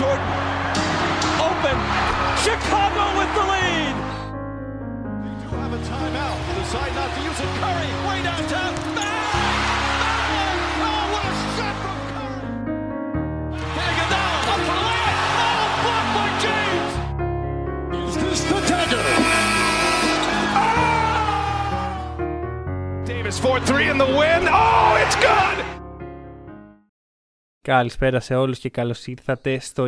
Jordan. Open. Chicago with the lead. They do have a timeout. They decide not to use it. Curry way downtown. Oh, what a shot from Curry! Iguodala up the. Oh, blocked by James. Is this the dagger? Ah! Davis 4-3 in the win. Oh, it's good! Καλησπέρα σε όλους και καλώς ήρθατε στο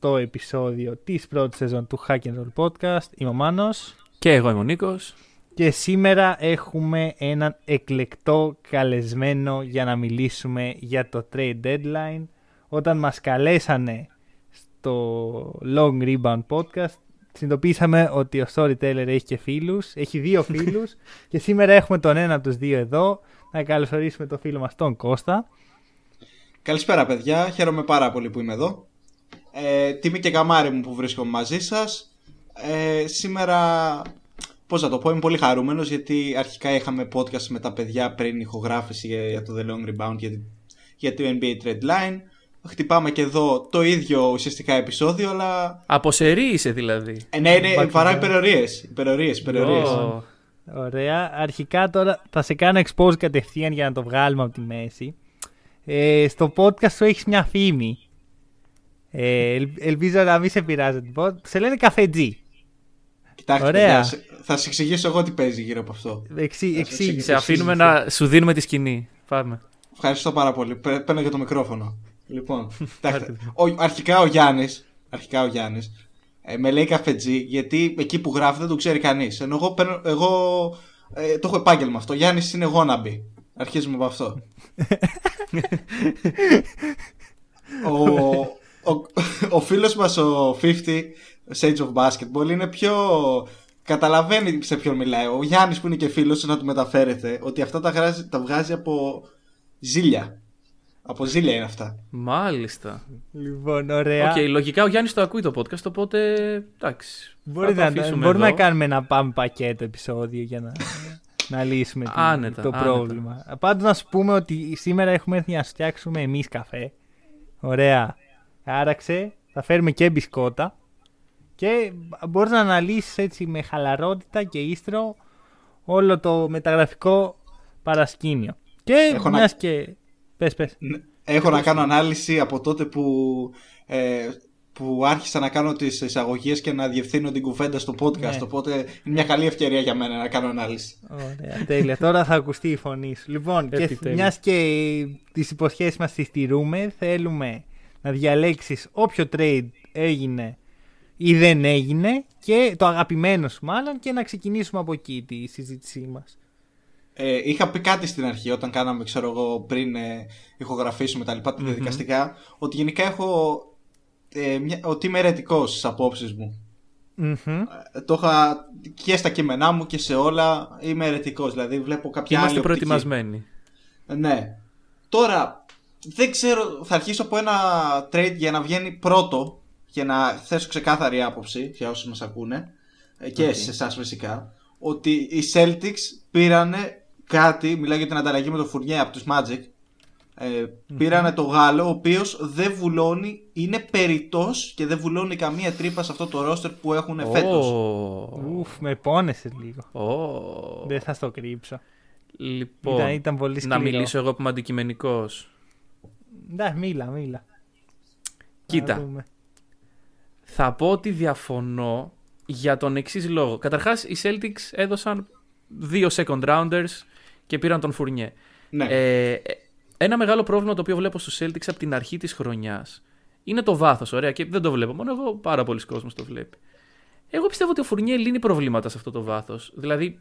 20ο επεισόδιο της πρώτης σεζόν του Hack and Roll Podcast. Είμαι ο Μάνος Και εγώ είμαι ο Νίκος. και σήμερα έχουμε έναν εκλεκτό καλεσμένο για να μιλήσουμε για το trade deadline. Όταν μας καλέσανε στο Long Rebound Podcast συνειδητοποίησαμε ότι ο Storyteller έχει και φίλους, έχει δύο φίλους και σήμερα έχουμε τον ένα από τους δύο εδώ. Να καλωσορίσουμε τον φίλο μας τον Κώστα. Καλησπέρα παιδιά, χαίρομαι πάρα πολύ που είμαι εδώ. Ε, τιμή και καμάρι μου που βρίσκομαι μαζί σας. Ε, σήμερα, πώς να το πω, είμαι πολύ χαρούμενος γιατί αρχικά είχαμε podcast με τα παιδιά πριν ηχογράφηση για, για το The Long Rebound για, για το NBA Trade Line. Χτυπάμε και εδώ το ίδιο ουσιαστικά επεισόδιο, αλλά Από σερή είσαι δηλαδή. ε, ναι, είναι Back to παρά back. υπερορίες, υπερορίες, υπερορίες. Ω, Ωραία. Αρχικά τώρα θα σε κάνω expose κατευθείαν για να το βγάλουμε από τη μέση. Ε, στο podcast σου έχεις μια φήμη. Ε, ελ- ελπίζω να μην σε πειράζει την πω. Σε λένε καφετζή. Κοιτάξτε, Ωραία. παιδιά, σε- θα σας εξηγήσω εγώ τι παίζει γύρω από αυτό. Εξή, εξήγησε. σε αφήνουμε να σου δίνουμε τη σκηνή. Πάμε. Ευχαριστώ πάρα πολύ. Παί- Παίρνω για το μικρόφωνο. Λοιπόν, κοιτάξτε, ο, αρχικά ο Γιάννης, αρχικά ο Γιάννης, ε, με λέει καφετζή γιατί εκεί που γράφει δεν το ξέρει κανείς. Ενώ εγώ, παίρνω- εγώ ε, το έχω επάγγελμα αυτό. Ο Γιάννης είναι γόναμπι. Αρχίζουμε από αυτό. ο, ο, ο φίλος μας ο 50 Sage of Basketball είναι πιο καταλαβαίνει σε ποιον μιλάει ο Γιάννης που είναι και φίλος να του μεταφέρετε ότι αυτά τα, γράζει, τα βγάζει από ζήλια από ζήλια είναι αυτά Μάλιστα. Λοιπόν, ωραία. Οκ, λογικά ο Γιάννης το ακούει το podcast, οπότε εντάξει. Μπορείτε θα το να, αφήσουμε μπορούμε εδώ. να κάνουμε ένα πάμε πακέτο επεισόδιο για να, να λύσουμε την- Άνετα, το άνετα. πρόβλημα. Πάντως να σου πούμε ότι σήμερα έχουμε έρθει να σου φτιάξουμε εμείς καφέ. Ωραία. Άραξε. Θα φέρουμε και μπισκότα. Και μπορείς να αναλύσεις έτσι με χαλαρότητα και οίστρο όλο το μεταγραφικό παρασκήνιο. Και Έχω να- μιας και... Πες, πες. Ναι, Έχω να κάνω ανάλυση από τότε που, ε, που άρχισα να κάνω τις εισαγωγές και να διευθύνω την κουβέντα στο podcast. Ναι. Οπότε είναι μια καλή ευκαιρία για μένα να κάνω ανάλυση. Ωραία, τέλεια. Τώρα θα ακουστεί η φωνή σου. Λοιπόν, και Επιτέλους. μιας και τις υποσχέσεις μας τις στηρούμε, θέλουμε να διαλέξεις όποιο trade έγινε ή δεν έγινε και το αγαπημένο σου μάλλον και να ξεκινήσουμε από εκεί τη συζήτησή μας. Ε, είχα πει κάτι στην αρχή όταν κάναμε, ξέρω εγώ, πριν ε, ηχογραφήσουμε τα λοιπά, τα διαδικαστικά, ότι γενικά έχω. Ε, μια, ότι είμαι αιρετικός στις απόψεις μου. Ε, το είχα και στα κείμενά μου και σε όλα. Είμαι αιρετικός. Δηλαδή βλέπω κάποια άλλη Είμαστε οπτική. προετοιμασμένοι. Ναι. Τώρα, δεν ξέρω, θα αρχίσω από ένα trade για να βγαίνει πρώτο, για να θέσω ξεκάθαρη άποψη για όσους μας ακούνε ε, και σε εσάς φυσικά, ότι οι Celtics πήρανε κάτι, μιλάω για την ανταλλαγή με το Φουρνιέ από τους Magic, ε, πήρανε το Γάλλο, ο οποίος δεν βουλώνει, είναι περιττός και δεν βουλώνει καμία τρύπα σε αυτό το roster που έχουν φέτος. Ω, Ουφ, με πόνεσε λίγο. ω. Δεν θα στο κρύψω. Λοιπόν, Ήταν- ήταν πολύ να σκληρό. μιλήσω εγώ που είμαι αντικειμενικός. Ναι, μίλα, μίλα. Κοίτα, Να δούμε. θα πω ότι διαφωνώ για τον εξής λόγο. Καταρχάς, οι Celtics έδωσαν δύο second rounders και πήραν τον Φουρνιέ. Ναι. Ε, ε, ένα μεγάλο πρόβλημα το οποίο βλέπω στους Celtics από την αρχή της χρονιάς είναι το βάθος, ωραία, και δεν το βλέπω μόνο εγώ, πάρα πολλοί κόσμος το βλέπει. Εγώ πιστεύω ότι ο Φουρνιέ λύνει προβλήματα σε αυτό το βάθος. Δηλαδή,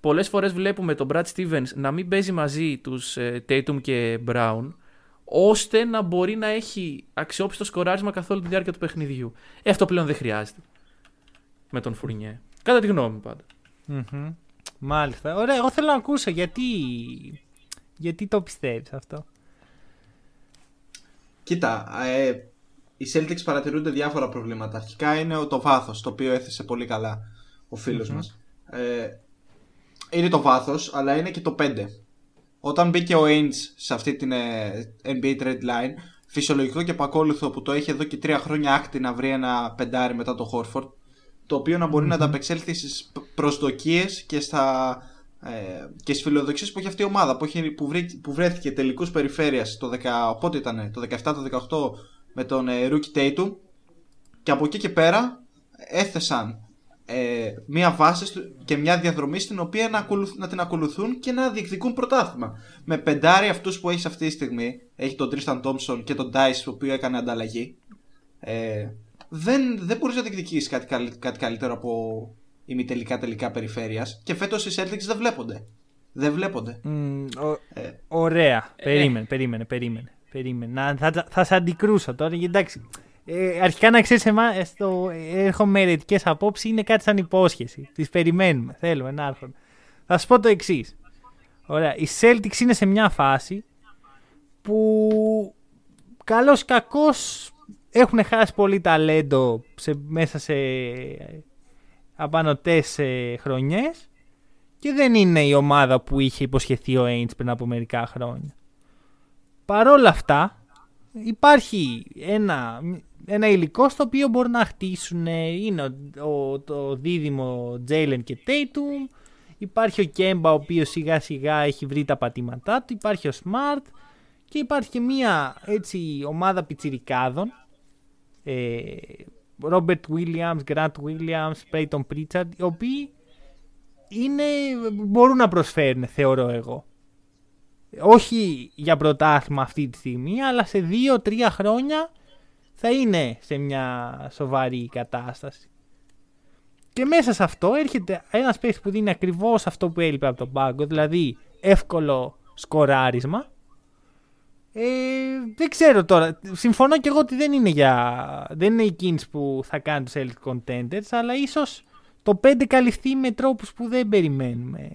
πολλές φορές βλέπουμε τον Brad Stevens να μην παίζει μαζί τους ε, Tatum και Brown, ώστε να μπορεί να έχει αξιόπιστο σκοράρισμα καθ' όλη τη διάρκεια του παιχνιδιού. Ε, αυτό πλέον δεν χρειάζεται με τον Φουρνιέ. Κατά τη γνώμη μου πάντα. Μμμ. Μάλιστα. Ωραία, εγώ θέλω να ακούσω γιατί, γιατί το πιστεύεις αυτό; Κοίτα, ε, οι Celtics παρατηρούνται διάφορα προβλήματα. Αρχικά είναι το βάθος, το οποίο έθεσε πολύ καλά ο φιλος μας. Ε, είναι το βάθος, αλλά είναι και το 5. όταν μπήκε ο Ainge σε αυτή την ε, NBA trade line, φυσιολογικό και επακόλουθο που το έχει εδώ και τρία χρόνια άκτη να βρει ένα πεντάρι μετά το Horford, το οποίο να μπορει να ανταπεξέλθει στις προσδοκίες και, στα, ε, και στις φιλοδοξίες που έχει αυτή η ομάδα, που, έχει, που, βρή, που βρέθηκε τελικούς περιφέρειας το 10, πότε ήταν, το 17-18 με τον ε, Rookie Tatum και από εκεί και πέρα έθεσαν ε, μια βάση και μια διαδρομή στην οποία να, να την ακολουθούν και να διεκδικούν πρωτάθλημα. Με πεντάρι αυτούς που έχεις αυτή τη στιγμή, έχει τον Τρίσταν Τόμψον και τον Dice, ο οποίο έκανε ανταλλαγή. Ε, δεν, δεν μπορείς να διεκδικήσεις κάτι, κάτι καλύτερο από ημιτελικά τελικά περιφέρειας. Και φέτος οι Celtics δεν βλέπονται. Δεν βλέπονται. Mm, ο, ε. Ωραία. Ε. Περίμενε, περίμενε, περίμενε. περίμενε. Να, θα, θα σε αντικρούσω τώρα. Εντάξει, ε, αρχικά να ξέρεις, εμά στο έρχομαι με αιρετικέ απόψεις είναι κάτι σαν υπόσχεση. Τις περιμένουμε. Θέλουμε να έρθουν. Θα σου πω το εξής. Ωραία. Οι Celtics είναι σε μια φάση που καλό κακό έχουν χάσει πολύ ταλέντο σε, μέσα σε απανοτέ ε, χρονιές και δεν είναι η ομάδα που είχε υποσχεθεί ο Ainge πριν από μερικά χρόνια. Παρόλα αυτά, υπάρχει ένα, ένα υλικό στο οποίο μπορούν να χτίσουν. Είναι ο, το δίδυμο Jalen και Tatum. Υπάρχει ο Κέμπα ο οποίος σιγά σιγά έχει βρει τα πατήματά του. Υπάρχει ο Smart. Και υπάρχει και μια έτσι ομάδα πιτσιρικάδων. Ε, Robert Williams, Grant Williams, Peyton Pritchard, οι οποίοι είναι, μπορούν να προσφέρουν, θεωρώ εγώ. Όχι για πρωτάθλημα αυτή τη στιγμή, αλλά σε δύο-τρία χρόνια θα είναι σε μια σοβαρή κατάσταση. Και μέσα σε αυτό έρχεται ένας space που δίνει ακριβώς αυτό που έλειπε από τον πάγκο, δηλαδή εύκολο σκοράρισμα. Ε, δεν ξέρω τώρα. Συμφωνώ και εγώ ότι δεν είναι, για... δεν είναι η κίνηση που θα κάνει τους Elite Contenders, αλλά ίσως το 5 καλυφθεί με τρόπους που δεν περιμένουμε.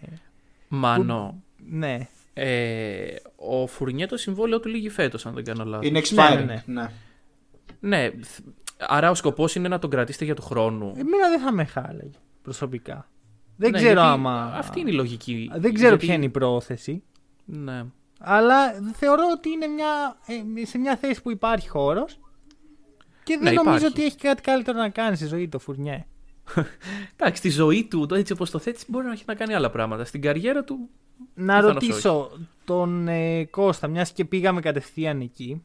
Μάνο. Ναι. Ε, ο Φουρνιέ το συμβόλαιο του λίγη φέτος, αν δεν κάνω λάθος. Είναι expiring. Ναι, ναι. ναι. Ναι, άρα ο σκοπός είναι να τον κρατήσετε για του χρόνου. Εμένα δεν θα με χάλαγε προσωπικά. Δεν ναι, ξέρω άμα. Αυτή είναι η λογική. Δεν ξέρω γιατί... ποια είναι η πρόθεση. Ναι. Αλλά θεωρώ ότι είναι μια, ε, σε μια θέση που υπάρχει χώρος. Και δεν ναι, νομίζω ότι έχει κάτι καλύτερο να κάνει στη ζωή του Φουρνιέ. Εντάξει, στη ζωή του, έτσι όπως το θέτεις, μπορεί να έχει να κάνει άλλα πράγματα. Στην καριέρα του. Να ρωτήσω τον ε, Κώστα, μιας και πήγαμε κατευθείαν εκεί.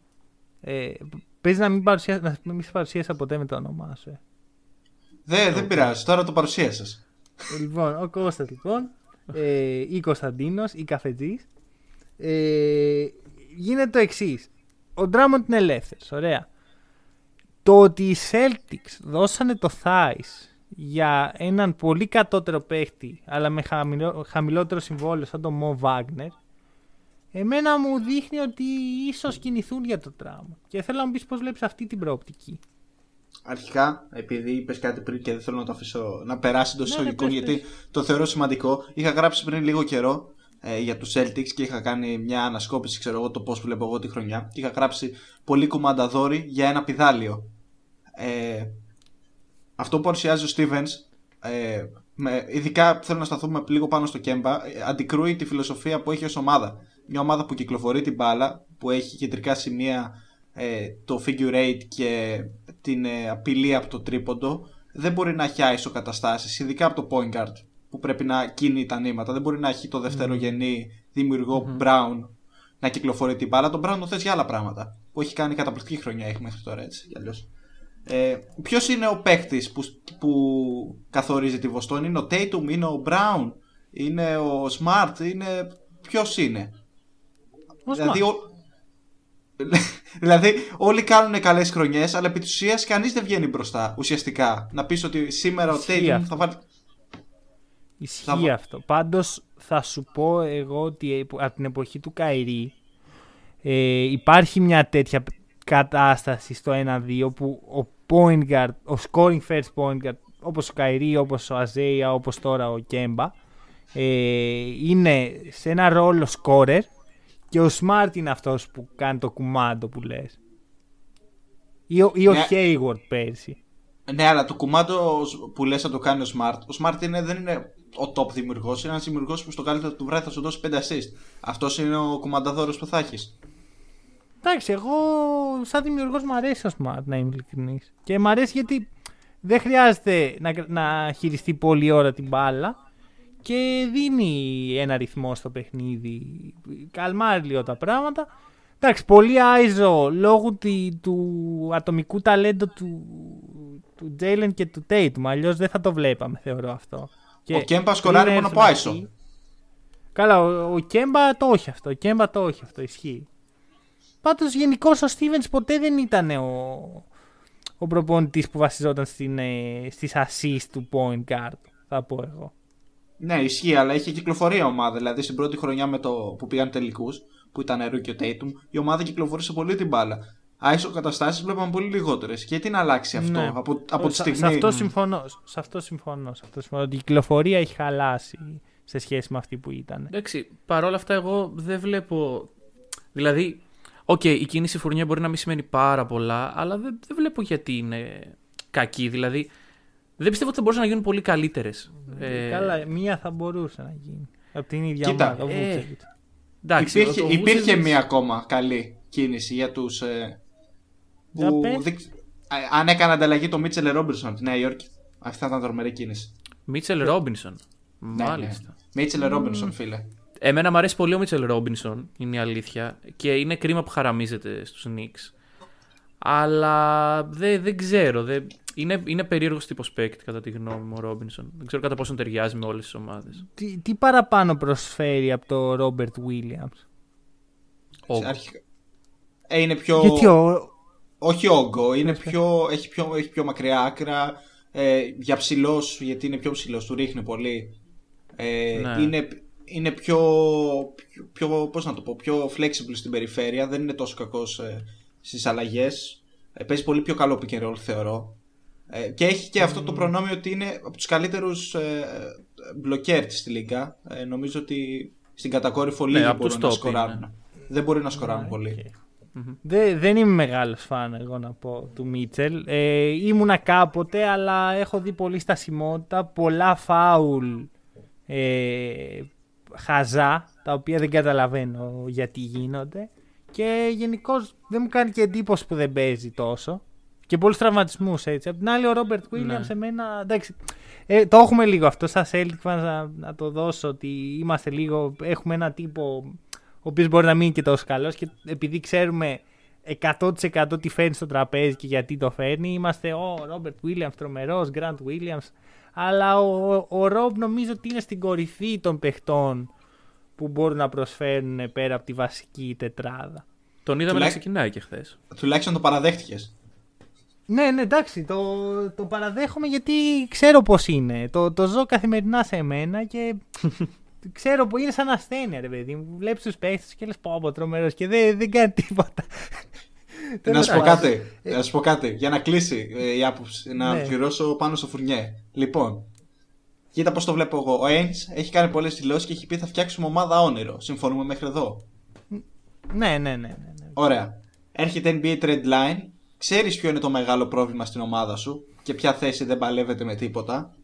Ε, Παίζει να μην, παρουσία... να μην σε παρουσίασα ποτέ με το όνομά σου. Ε. Δεν, δεν πειράζει, τώρα το παρουσίασα. λοιπόν, ο Κώστας λοιπόν, ε, ή Κωνσταντίνος ή Καφετζής. Ε, γίνεται το εξής. Ο Ντράμοντ είναι ελεύθερος. Ωραία. Το ότι οι Celtics δώσανε το Thais για έναν πολύ κατώτερο παίχτη, αλλά με χαμηλότερο συμβόλαιο σαν τον Μο Βάγνερ, εμένα μου δείχνει ότι ίσως κινηθούν για το τράμα. Και θέλω να μου πεις πώς βλέπεις αυτή την προοπτική. Αρχικά, επειδή είπες κάτι πριν και δεν θέλω να το αφήσω να περάσει το εισαγωγικό, ναι, γιατί το θεωρώ σημαντικό. Είχα γράψει πριν λίγο καιρό ε, για τους Celtics και είχα κάνει μια ανασκόπηση, ξέρω εγώ, το πώς βλέπω εγώ τη χρονιά. Και είχα γράψει πολύ κουμανταδόρι για ένα πιδάλιο. Ε, αυτό που παρουσιάζει ο Stevens, ε, με, ειδικά θέλω να σταθούμε λίγο πάνω στο Κέμπα, ε, αντικρούει τη φιλοσοφία που έχει ως ομάδα μια ομάδα που κυκλοφορεί την μπάλα, που έχει κεντρικά σημεία ε, το figure eight και την ε, απειλή από το τρίποντο, δεν μπορεί να έχει άισο καταστάσεις, ειδικά από το point guard που πρέπει να κίνει τα νήματα. Δεν μπορεί να έχει το δευτερογενή δημιουργό Brown να κυκλοφορεί την μπάλα. Τον Brown το θες για άλλα πράγματα. Που έχει κάνει καταπληκτική χρονιά έχει μέχρι τώρα έτσι. Ε, Ποιος είναι ο παίκτης που, που καθορίζει τη Βοστόνη, είναι ο Tatum, είναι ο Brown, είναι ο Smart, είναι. Ποιος είναι; Δηλαδή, ο... δηλαδή, όλοι κάνουν καλές χρονιές, αλλά επί της ουσίας κανείς δεν βγαίνει μπροστά ουσιαστικά. Να πεις ότι σήμερα Ισχύει ο Tatum θα βάλει. Ισχύει θα... αυτό. Πάντως θα σου πω εγώ ότι από την εποχή του Καϊρή ε, υπάρχει μια τέτοια κατάσταση στο 1-2 που ο point guard, ο scoring first point guard όπως ο Καϊρή, όπως ο Αζέια, όπως τώρα ο Κέμπα ε, είναι σε ένα ρόλο scorer και ο Smart είναι αυτός που κάνει το κουμάντο που λες. Ή ο, ή ο ναι. Hayward πέρσι. Ναι, αλλά το κουμάντο που λες να το κάνει ο Smart, ο Smart είναι, δεν είναι ο top δημιουργός. Είναι ένας δημιουργός που στο καλύτερο του βράδυ θα σου δώσει 5 assist. Αυτός είναι ο κουμανταδόρος που θα έχεις. Εντάξει, εγώ σαν δημιουργός μου αρέσει ο Smart να είμαι ειλικρινής. Και μου αρέσει γιατί δεν χρειάζεται να, να χειριστεί πολλή ώρα την μπάλα και δίνει ένα ρυθμό στο παιχνίδι. Καλμάρει λίγο τα πράγματα. Εντάξει, πολύ άιζο λόγω τη- του ατομικού ταλέντου του, του Jalen και του Tatum. Αλλιώς δεν θα το βλέπαμε, θεωρώ αυτό. Και Ο Κέμπα σκοράρει πριν μόνο έρθουν από αυτοί- άισο. Καλά, ο, ο Κέμπα το όχι αυτό. Ο Κέμπα το όχι αυτό, ισχύει. Πάντως γενικώς ο Στίβενς ποτέ δεν ήταν ο, ο προπονητής που βασιζόταν στην, ε, στις assist του point guard, θα πω εγώ. Ναι, ισχύει, αλλά είχε κυκλοφορία ομάδα. Δηλαδή στην πρώτη χρονιά με το που πήγαν τελικούς, που ήταν Ρου και ο Tatum, η ομάδα κυκλοφορήσε πολύ την μπάλα. Άισο καταστάσεις βλέπαμε πολύ λιγότερες. Γιατί να αλλάξει αυτό Ναι. από, από τη σε, στιγμή. σε αυτό συμφωνώ. Σε αυτό συμφωνώ. Σε αυτό συμφωνώ. Ότι η κυκλοφορία έχει χαλάσει σε σχέση με αυτή που ήταν. Εντάξει, παρόλα αυτά εγώ δεν βλέπω. Δηλαδή, οκ, η κίνηση Φουρνιέ μπορεί να μην σημαίνει πάρα πολλά, αλλά δεν, δεν βλέπω γιατί είναι κακή. Δηλαδή, δεν πιστεύω ότι θα μπορούσαν να γίνουν πολύ καλύτερες. Ε, Καλά, μία θα μπορούσε να γίνει. Από την ίδια Κοίτα, ομάδα. ο ε, Vucevic. εντάξει, υπήρχε ο- ο υπήρχε Vucevic- μία ακόμα καλή κίνηση για τους. Ε, Για που πες. δεν- Α, αν έκανε ανταλλαγή το Μίτσελ Ρόμπινσον από τη Νέα Υόρκη, αυτή θα ήταν τρομερή κίνηση. Μίτσελ Ρόμπινσον. Ναι, Μάλιστα. Μίτσελ Ρόμπινσον, φίλε. Εμένα μου αρέσει πολύ ο Μίτσελ Ρόμπινσον, είναι η αλήθεια. Και είναι κρίμα που χαραμίζεται στους Knicks. Αλλά δεν, δεν ξέρω. Δεν... Είναι, είναι περίεργος τύπος παίκτη κατά τη γνώμη μου ο Ρόμπινσον. Δεν ξέρω κατά πόσο ταιριάζει με όλες τις ομάδες. Τι, τι παραπάνω προσφέρει από το Ρόμπερτ Williams. Όγκο. Αρχικά- Ε, είναι πιο. Γιατί ο, Όχι όγκο, είναι πιο, έχει, πιο, έχει πιο μακριά άκρα. Ε, για ψηλός, γιατί είναι πιο ψηλός, του ρίχνει πολύ. Ε, Ναι. είναι, είναι πιο, πιο, πιο, πώς να το πω, πιο flexible στην περιφέρεια, δεν είναι τόσο κακός ε, στις αλλαγές. Ε, παίζει πολύ πιο καλό pick and roll, θεωρώ. Ε, και έχει και αυτό το προνόμιο ότι είναι από τους καλύτερους ε, μπλοκέρ της στη Λίγκα. Ε, νομίζω ότι στην κατακόρυφο λίγοι Ναι, από μπορούν τους να top σκοράρουν. είναι. Δεν μπορεί να σκοράρουν πολύ. Οκ. Δε- δεν είμαι μεγάλος φαν εγώ να πω του Μίτσελ. Ε, ήμουνα κάποτε αλλά έχω δει πολλή στασιμότητα, πολλά φάουλ ε, χαζά τα οποία δεν καταλαβαίνω γιατί γίνονται και γενικώς δεν μου κάνει και εντύπωση που δεν παίζει τόσο. Και πολλούς τραυματισμούς έτσι. Απ' την άλλη, ο Ρόμπερτ Βίλιαμς σε μένα. Εντάξει, ε, το έχουμε λίγο αυτό. Σαν Celtic fans να, να το δώσω ότι είμαστε λίγο. Έχουμε ένα τύπο ο οποίος μπορεί να μην είναι και τόσο καλός και επειδή ξέρουμε 100% τι φέρνει στο τραπέζι και γιατί το φέρνει, είμαστε ο Ρόμπερτ Βίλιαμς τρομερός, Γκραντ Βίλιαμ. Αλλά ο, ο Ρομπ νομίζω ότι είναι στην κορυφή των παιχτών που μπορούν να προσφέρουν πέρα από τη βασική τετράδα. Τον είδαμε να Τουλάχιστον- ξεκινάει και χθες. Τουλάχιστον το παραδέχτηκες. Ναι, ναι, εντάξει, το, το παραδέχομαι γιατί ξέρω πώς είναι. Το, το ζω καθημερινά σε μένα και ξέρω που είναι σαν ασθένεια, ρε παιδί μου. Βλέπεις τους παίχτες και λες πω από τρομερός και δεν, δεν κάνει τίποτα. Να Τέλος σου πω πάντων. κάτι. Να σου πω κάτι. Για να κλείσει ε, η άποψη. Να Ναι. ολοκληρώσω πάνω στο φουρνιέ. Λοιπόν, κοίτα πώς το βλέπω εγώ. Ο Ainge έχει κάνει πολλές δηλώσεις και έχει πει θα φτιάξουμε ομάδα όνειρο. Συμφωνούμε μέχρι εδώ. Ναι, ναι, ναι. ναι, ναι. Ωραία. Έρχεται NBA Trend Line. Ξέρεις ποιο είναι το μεγάλο πρόβλημα στην ομάδα σου και ποια θέση δεν παλεύεται με τίποτα.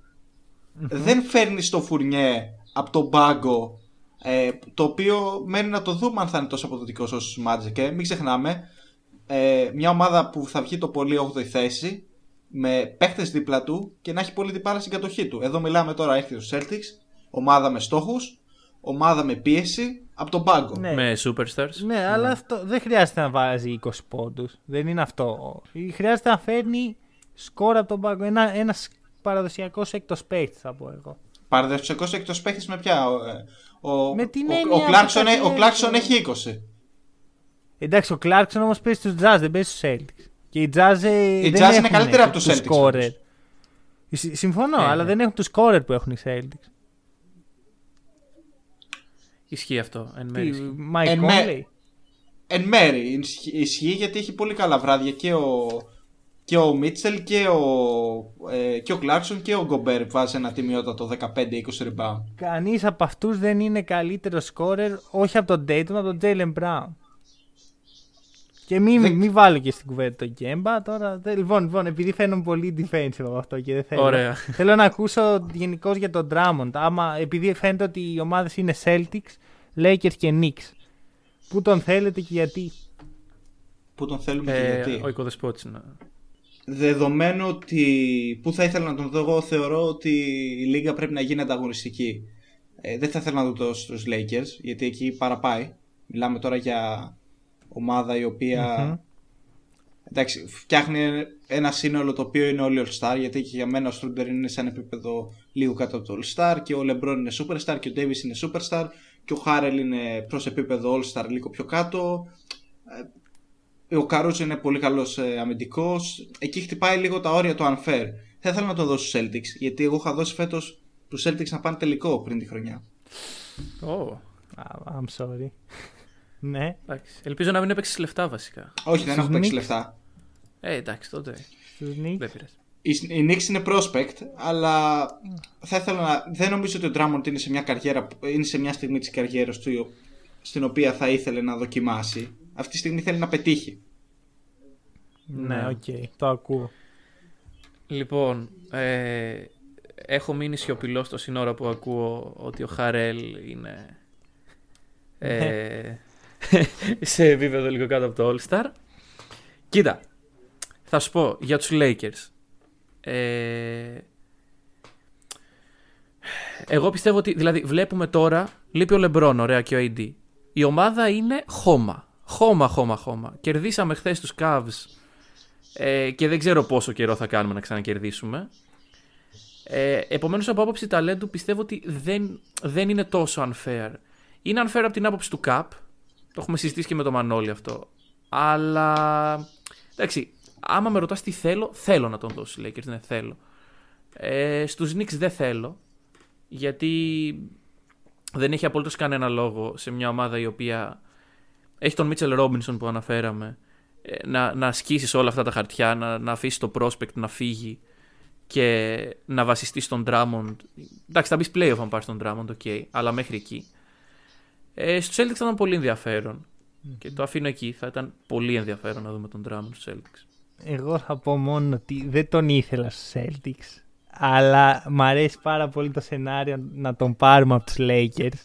Δεν φέρνεις το φουρνιέ από τον πάγκο. Ε, το οποίο μένει να το δούμε αν θα είναι τόσο αποδοτικός όσο στου Magic. Ε. Μην ξεχνάμε, ε, μια ομάδα που θα βγει το πολύ 8η θέση με παίχτες δίπλα του και να έχει πολύ την μπάλα στην κατοχή του. Εδώ μιλάμε τώρα, έρχεται το Celtics, ομάδα με στόχους, ομάδα με πίεση από τον πάγκο. Ναι. Με superstars. Ναι, αλλά αυτό δεν χρειάζεται να βάζει 20 πόντους. Δεν είναι αυτό. Χρειάζεται να φέρνει σκόρ από τον πάγκο. Ένα, ένας παραδοσιακός έκτος παίχτης θα πω εγώ. Παραδοσιακό εκτός παίχτης με ποια. Ο, ο, Με την ο, έννοια ο, Clarkson, ότι ο θα Clarkson είναι- έχει 20. Εντάξει, ο Clarkson όμως παίζει στους Jazz, δεν παίζει στους Celtics. Και οι Jazz, ε, Οι δεν Jazz είναι έχουν καλύτερα από τους τους Celtics, scorer. όμως. Συ- Συμφωνώ, Ε, αλλά ναι. δεν έχουν τους scorer που έχουν οι Celtics. Ισχύει αυτό. Εν μέρει. Τι, ισχύει. Mike Εν με- Conley; Εν μέρη ισχύει- ισχύει γιατί έχει πολύ καλά βράδια και ο, και ο Μίτσελ και ο, ε, και ο Clarkson και ο Γκομπέρ που βάζει ένα τιμιότατο 15-20 rebound. Κανείς από αυτούς δεν είναι καλύτερος scorer, όχι από τον Dayton, από τον Jalen Brown. Και μην, Δεν- μην βάλω και στην κουβέντα το Γκέμπα τώρα. Δεν- Λοιπόν, λοιπόν, επειδή φαίνομαι πολύ defensive από αυτό και δεν θέλω. Ωραία. Θέλω να ακούσω γενικώς για τον Drummond. Άμα, επειδή φαίνεται ότι οι ομάδες είναι Celtics, Lakers και Knicks. Πού τον θέλετε και γιατί; Πού τον θέλουμε και Ε, γιατί; ο οικοδεσπότης είναι. Δεδομένου ότι που θα ήθελα να τον δω, εγώ θεωρώ ότι η λίγα πρέπει να γίνει ανταγωνιστική. Ε, δεν θα ήθελα να δω το στους Lakers, γιατί εκεί παραπάει. Μιλάμε τώρα για ομάδα η οποία εντάξει, φτιάχνει ένα σύνολο το οποίο είναι όλοι All-Star, γιατί και για μένα ο Στρούντερ είναι σε ένα επίπεδο λίγο κάτω από το All-Star και ο LeBron είναι Superstar και ο Davis είναι Superstar και ο Harrell είναι προς επίπεδο All-Star λίγο πιο κάτω. Ε, Ο Καρούζο είναι πολύ καλός ε, αμυντικός. Εκεί χτυπάει λίγο τα όρια του unfair. Θα ήθελα να το δώσω στους Celtics, γιατί εγώ είχα δώσει φέτος τους Celtics να πάνε τελικό πριν τη χρονιά. Ω, Ah, I'm sorry. ναι, εντάξει. Ελπίζω να μην έπαιξες λεφτά βασικά. Όχι, δεν Στους έχω παίξει Knicks. λεφτά. Ε, εντάξει, τότε. στους Knicks. Δεν πειράζει. Η, η Knicks είναι prospect, αλλά θα ήθελα να. Δεν νομίζω ότι ο Drummond είναι σε μια, καριέρα, είναι σε μια στιγμή της καριέρας του η- στην οποία θα ήθελε να δοκιμάσει. Αυτή τη στιγμή θέλει να πετύχει. Ναι, οκ, το ακούω. Λοιπόν, ε, έχω μείνει σιωπηλός τόση ώρα που ακούω ότι ο Χαρέλ είναι ε, σε επίπεδο λίγο κάτω από το All Star. Κοίτα, θα σου πω για τους Lakers. Ε, εγώ πιστεύω ότι, δηλαδή βλέπουμε τώρα, λείπει ο Λεμπρόν, ωραία και ο AD. Η ομάδα είναι χώμα. Χώμα, χώμα, χώμα. Κερδίσαμε χθες τους Cavs ε, και δεν ξέρω πόσο καιρό θα κάνουμε να ξανακερδίσουμε. Ε, Επομένως, από άποψη ταλέντου πιστεύω ότι δεν, δεν είναι τόσο unfair. Είναι unfair από την άποψη του Cup. Το έχουμε συζητήσει και με τον Μανώλη αυτό. Αλλά. Εντάξει, άμα με ρωτάς τι θέλω, θέλω να τον δώσω στους Lakers. Ναι, θέλω. Ε, στους Knicks δεν θέλω. Γιατί δεν έχει απολύτως κανένα λόγο σε μια ομάδα η οποία έχει τον Μίτσελ Ρόμπινσον που αναφέραμε ε, να, να ασκήσεις όλα αυτά τα χαρτιά, να, να αφήσεις το prospect να φύγει και να βασιστείς στον Drummond. Εντάξει, θα μπεις playoff αν πάρεις τον Drummond, ok, αλλά μέχρι εκεί. Ε, στους Celtics θα ήταν πολύ ενδιαφέρον. Και το αφήνω εκεί. Θα ήταν πολύ ενδιαφέρον να δούμε τον Drummond στους Celtics. Εγώ θα πω μόνο ότι δεν τον ήθελα στους Celtics. Αλλά μ' αρέσει πάρα πολύ το σενάριο να τον πάρουμε από τους Lakers.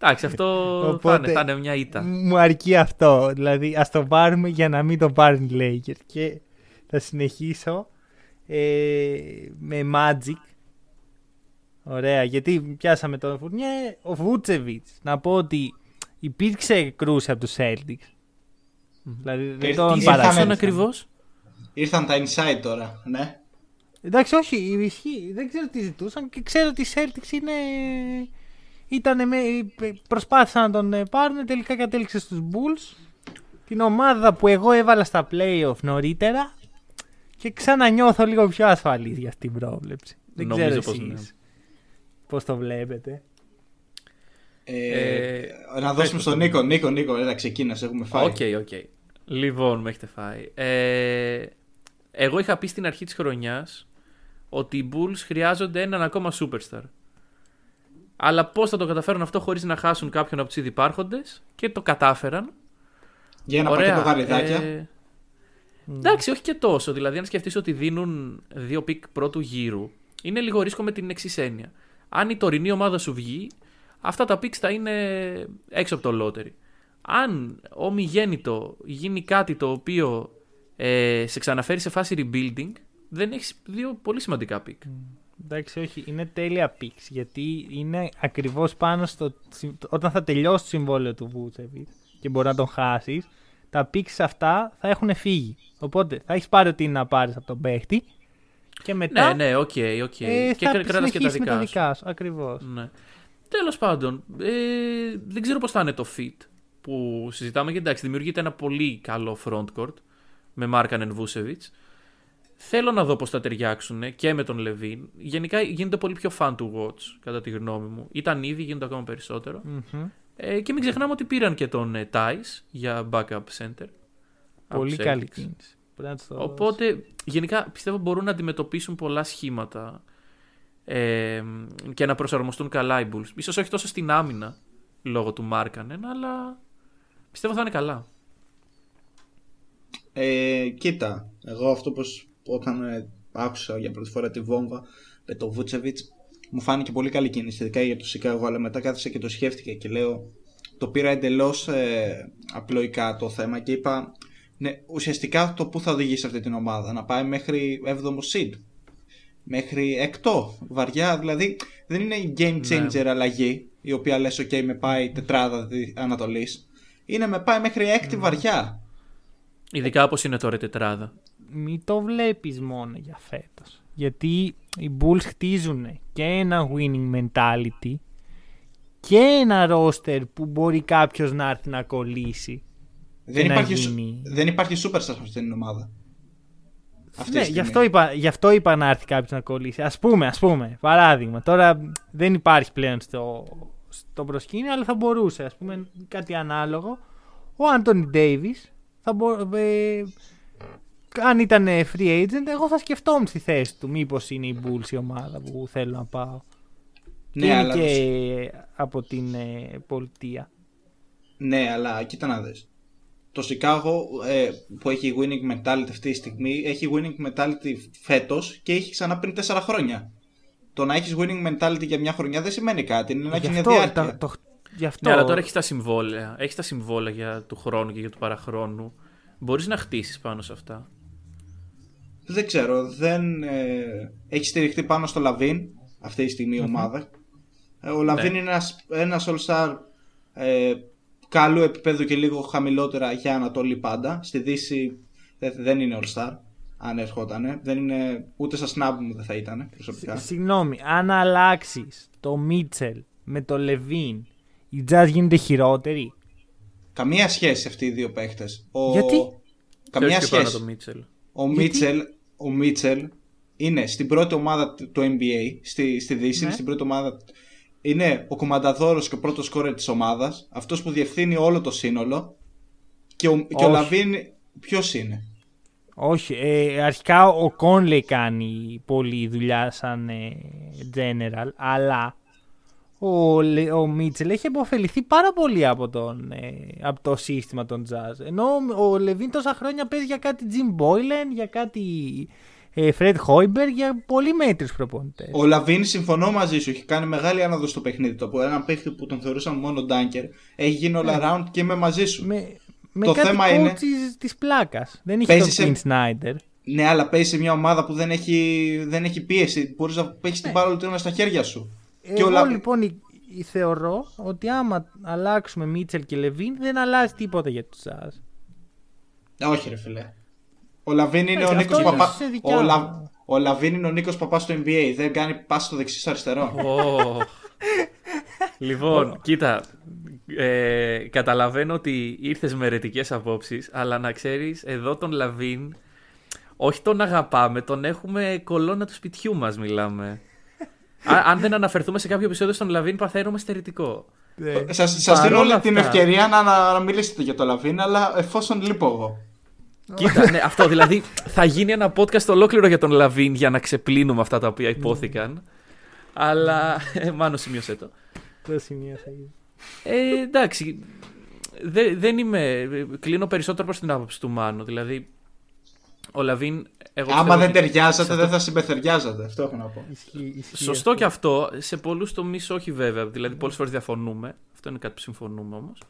Εντάξει, αυτό θα, Οπότε- είναι, θα είναι μια ήττα. Μου αρκεί αυτό. Δηλαδή, ας τον πάρουμε για να μην τον πάρουν οι Lakers. Και θα συνεχίσω ε, με Magic. Ωραία, γιατί πιάσαμε τον Φουρνιέ. Ο Βούτσεβιτς. Να πω ότι υπήρξε κρούση από τους Celtics. Δηλαδή, δεν Ε, τον τι Τι παράξενο. ήρθαν παράξενο. ακριβώς; Ήρθαν τα inside τώρα, ναι. Εντάξει, όχι, ισχύει. Δεν ξέρω τι ζητούσαν και ξέρω ότι οι Celtics είναι. Ήτανε με... Προσπάθησαν να τον ε, πάρουν, τελικά κατέληξε στους Bulls. Την ομάδα που εγώ έβαλα στα playoff νωρίτερα και ξανανιώθω λίγο πιο ασφαλής για αυτή την πρόβλεψη. Δεν Νομίζω ξέρω πως εσείς ναι. πώς το βλέπετε. Ε, Ε, να πες δώσουμε το στον στον Νίκο. Νίκο, Νίκο, έλα ξεκίνα, σε έχουμε φάει. OK, OK. Λοιπόν, με έχετε φάει. Ε, εγώ είχα πει στην αρχή της χρονιάς ότι οι Bulls χρειάζονται έναν ακόμα superstar. Αλλά πώς θα το καταφέρουν αυτό χωρίς να χάσουν κάποιον από τους ήδη υπάρχοντες και το κατάφεραν. Για ένα πακέτο γαριδάκια. Ε, εντάξει, όχι και τόσο. Δηλαδή, αν σκεφτείς ότι δίνουν δύο pick πρώτου γύρου, είναι λίγο ρίσκο με την εξή έννοια. Αν η τωρινή ομάδα σου βγει, αυτά τα picks θα είναι έξω από το lottery. Αν ο μη γένοιτο γίνει κάτι το οποίο ε, σε ξαναφέρει σε φάση rebuilding, δεν έχεις δύο πολύ σημαντικά pick. Εντάξει, όχι, είναι τέλεια picks γιατί είναι ακριβώς πάνω στο. Όταν θα τελειώσει το συμβόλαιο του Βούτσεβιτς και μπορεί να τον χάσεις, τα picks αυτά θα έχουν φύγει. Οπότε θα έχεις πάρει ό,τι είναι να πάρεις από τον παίχτη και μετά. Ναι, ναι, οκ, οκ. ε, και θα κρατάς και τα συνεχίσει με τα δικά σου. δικά σου. Ακριβώς. Ναι. Τέλος πάντων, ε, δεν ξέρω πώς θα είναι το fit που συζητάμε. Γιατί εντάξει, δημιουργείται ένα πολύ καλό frontcourt με Μάρκανεν Βούτσεβιτς. Θέλω να δω πώς θα ταιριάξουν και με τον Λαβίν. Γενικά γίνονται πολύ πιο fun to watch, κατά τη γνώμη μου. Ήταν ήδη, γίνονται ακόμα περισσότερο. Ε, και μην ξεχνάμε ότι πήραν και τον ε, Tice για backup center. από Πολύ τους καλή Celtics. κίνηση. Πρέπει να τους το δώσεις. Οπότε, γενικά πιστεύω μπορούν να αντιμετωπίσουν πολλά σχήματα ε, και να προσαρμοστούν καλά οι Bulls. Ίσως όχι τόσο στην άμυνα λόγω του Μάρκανεν, αλλά πιστεύω θα είναι καλά. Ε, κοίτα, εγώ αυτό πως όταν ε, άκουσα για πρώτη φορά τη βόμβα με το Βούτσεβιτ, μου φάνηκε πολύ καλή κίνηση, ειδικά για το Σικάγο, αλλά μετά κάθισα και το σκέφτηκα και λέω το πήρα εντελώς ε, απλοϊκά το θέμα και είπα ναι, ουσιαστικά το που θα οδηγήσει αυτή την ομάδα να πάει μέχρι 7ο seed μέχρι εκτό βαριά δηλαδή δεν είναι η game changer ναι. αλλαγή η οποία λες ok με πάει τετράδα Ανατολής είναι με πάει μέχρι έκτη ναι. βαριά ειδικά όπως είναι τώρα η τετράδα μην το βλέπεις μόνο για φέτος γιατί οι Bulls χτίζουν και ένα winning mentality και ένα roster που μπορεί κάποιος να έρθει να κολλήσει. Δεν, υπάρχει, γίνει... δεν υπάρχει super σε αυτήν την ομάδα. Αυτή ναι, γι αυτό, είπα, γι' αυτό είπα να έρθει κάποιος να κολλήσει. Α πούμε, ας πούμε, παράδειγμα. Τώρα δεν υπάρχει πλέον στο, στο προσκήνιο, αλλά θα μπορούσε, ας πούμε, κάτι ανάλογο. Ο Άντωνι Ντέιβι θα ε, αν ήταν free agent, εγώ θα σκεφτόμουν στη θέση του. Μήπως είναι η Bulls η ομάδα που θέλω να πάω. Ναι, και είναι και από την ε, πολιτεία. Ναι, αλλά κοίτα να δεις. Το Σικάγο ε, που έχει winning mentality αυτή τη στιγμή έχει winning mentality φέτος και έχει ξανά πριν 4 χρόνια. Το να έχεις winning mentality για μια χρονιά δεν σημαίνει κάτι, είναι να έχει μια διάρκεια. Το, γι αυτό... Ναι, αλλά τώρα έχει τα συμβόλαια. Έχει τα συμβόλαια για του χρόνου και για του παραχρόνου. Μπορείς να χτίσεις πάνω σε αυτά. Δεν ξέρω. Δεν, ε, έχει στηριχτεί πάνω στο Λαβίν αυτή τη στιγμή η ομάδα. Ε, ο Λαβίν ναι. είναι ένας, ένας all-star ε, καλού επίπεδου και λίγο χαμηλότερα για Ανατολή πάντα. Στη Δύση δεν είναι all-star αν ερχόταν. Δεν είναι ούτε στα snap μου δεν θα ήταν προσωπικά. Συγγνώμη, αν αλλάξεις το Μίτσελ με το Λεβίν, η Jazz γίνεται χειρότερη; Καμία σχέση αυτοί οι δύο παίχτες. Γιατί; Καμία σχέση. Ο Μίτσελ ο Μίτσελ είναι στην πρώτη ομάδα του NBA, στη, στη Δύση, ναι. στην πρώτη ομάδα. Είναι ο κομμανταδόρος και ο πρώτος σκόρερ της ομάδας, αυτός που διευθύνει όλο το σύνολο και ο, και ο Λαβίν ποιος είναι; Όχι, ε, αρχικά ο Κόνλεϊ κάνει πολλή δουλειά σαν ε, general, αλλά ο, ο Μίτσελ έχει αποφεληθεί πάρα πολύ από, τον, ε, από το σύστημα των jazz. Ενώ ο Λεβίν τόσα χρόνια παίζει για κάτι Jim Boylan, για κάτι ε, Fred Hoiberg, για πολύ μέτρους προπονητές. Ο Λαβίν συμφωνώ μαζί σου, έχει κάνει μεγάλη άνοδο στο παιχνίδι του. Από έναν παίχτη που τον θεωρούσαν μόνο Dunker, έχει γίνει all ναι. around και είμαι μαζί σου. Με, με το κάτι θέμα είναι. της πλάκας. Δεν έχει το σε... Snyder. Ναι, αλλά παίζει σε μια ομάδα που δεν έχει, δεν έχει πίεση. Μπορείς να παίξεις την μπάλα όλη στα χέρια σου. Εγώ ο λοιπόν θεωρώ ότι άμα αλλάξουμε Μίτσελ και Λαβίν δεν αλλάζει τίποτα για τους Τζαζ. Όχι ρε φίλε. Ο Λαβίν είναι ο Νίκος Παπά... Ο, Λα... ο Λαβίν είναι ο Νίκος Παπάς στο NBA. Δεν κάνει πάση στο δεξί στο αριστερό. λοιπόν, κοίτα. Ε, καταλαβαίνω ότι ήρθες με αιρετικές απόψεις, αλλά να ξέρεις, εδώ τον Λαβίν, όχι τον αγαπάμε, τον έχουμε κολόνα του σπιτιού μας μιλάμε αν δεν αναφερθούμε σε κάποιο επεισόδιο στον Λαβίν, παθαίνουμε στερητικό. Ναι. Σας δίνω την ευκαιρία να, να μιλήσετε για το Λαβίν, αλλά εφόσον λείπω εγώ. Κοίτα, ναι, αυτό δηλαδή θα γίνει ένα podcast ολόκληρο για τον Λαβίν για να ξεπλύνουμε αυτά τα οποία ειπώθηκαν. αλλά. Ε, Μάνο, σημείωσέ το. Το σημείωσα. Ε, εντάξει. δεν είμαι. Κλείνω περισσότερο προς την άποψη του Μάνου. Δηλαδή, ο Λαβίν εγώ Άμα δεν ταιριάζατε, δεν θα συμπεθεριάζατε. Αυτό έχω να πω. Σωστό και αυτό. Σε πολλούς τομείς όχι βέβαια. Δηλαδή, πολλές φορές διαφωνούμε. Αυτό είναι κάτι που συμφωνούμε όμως.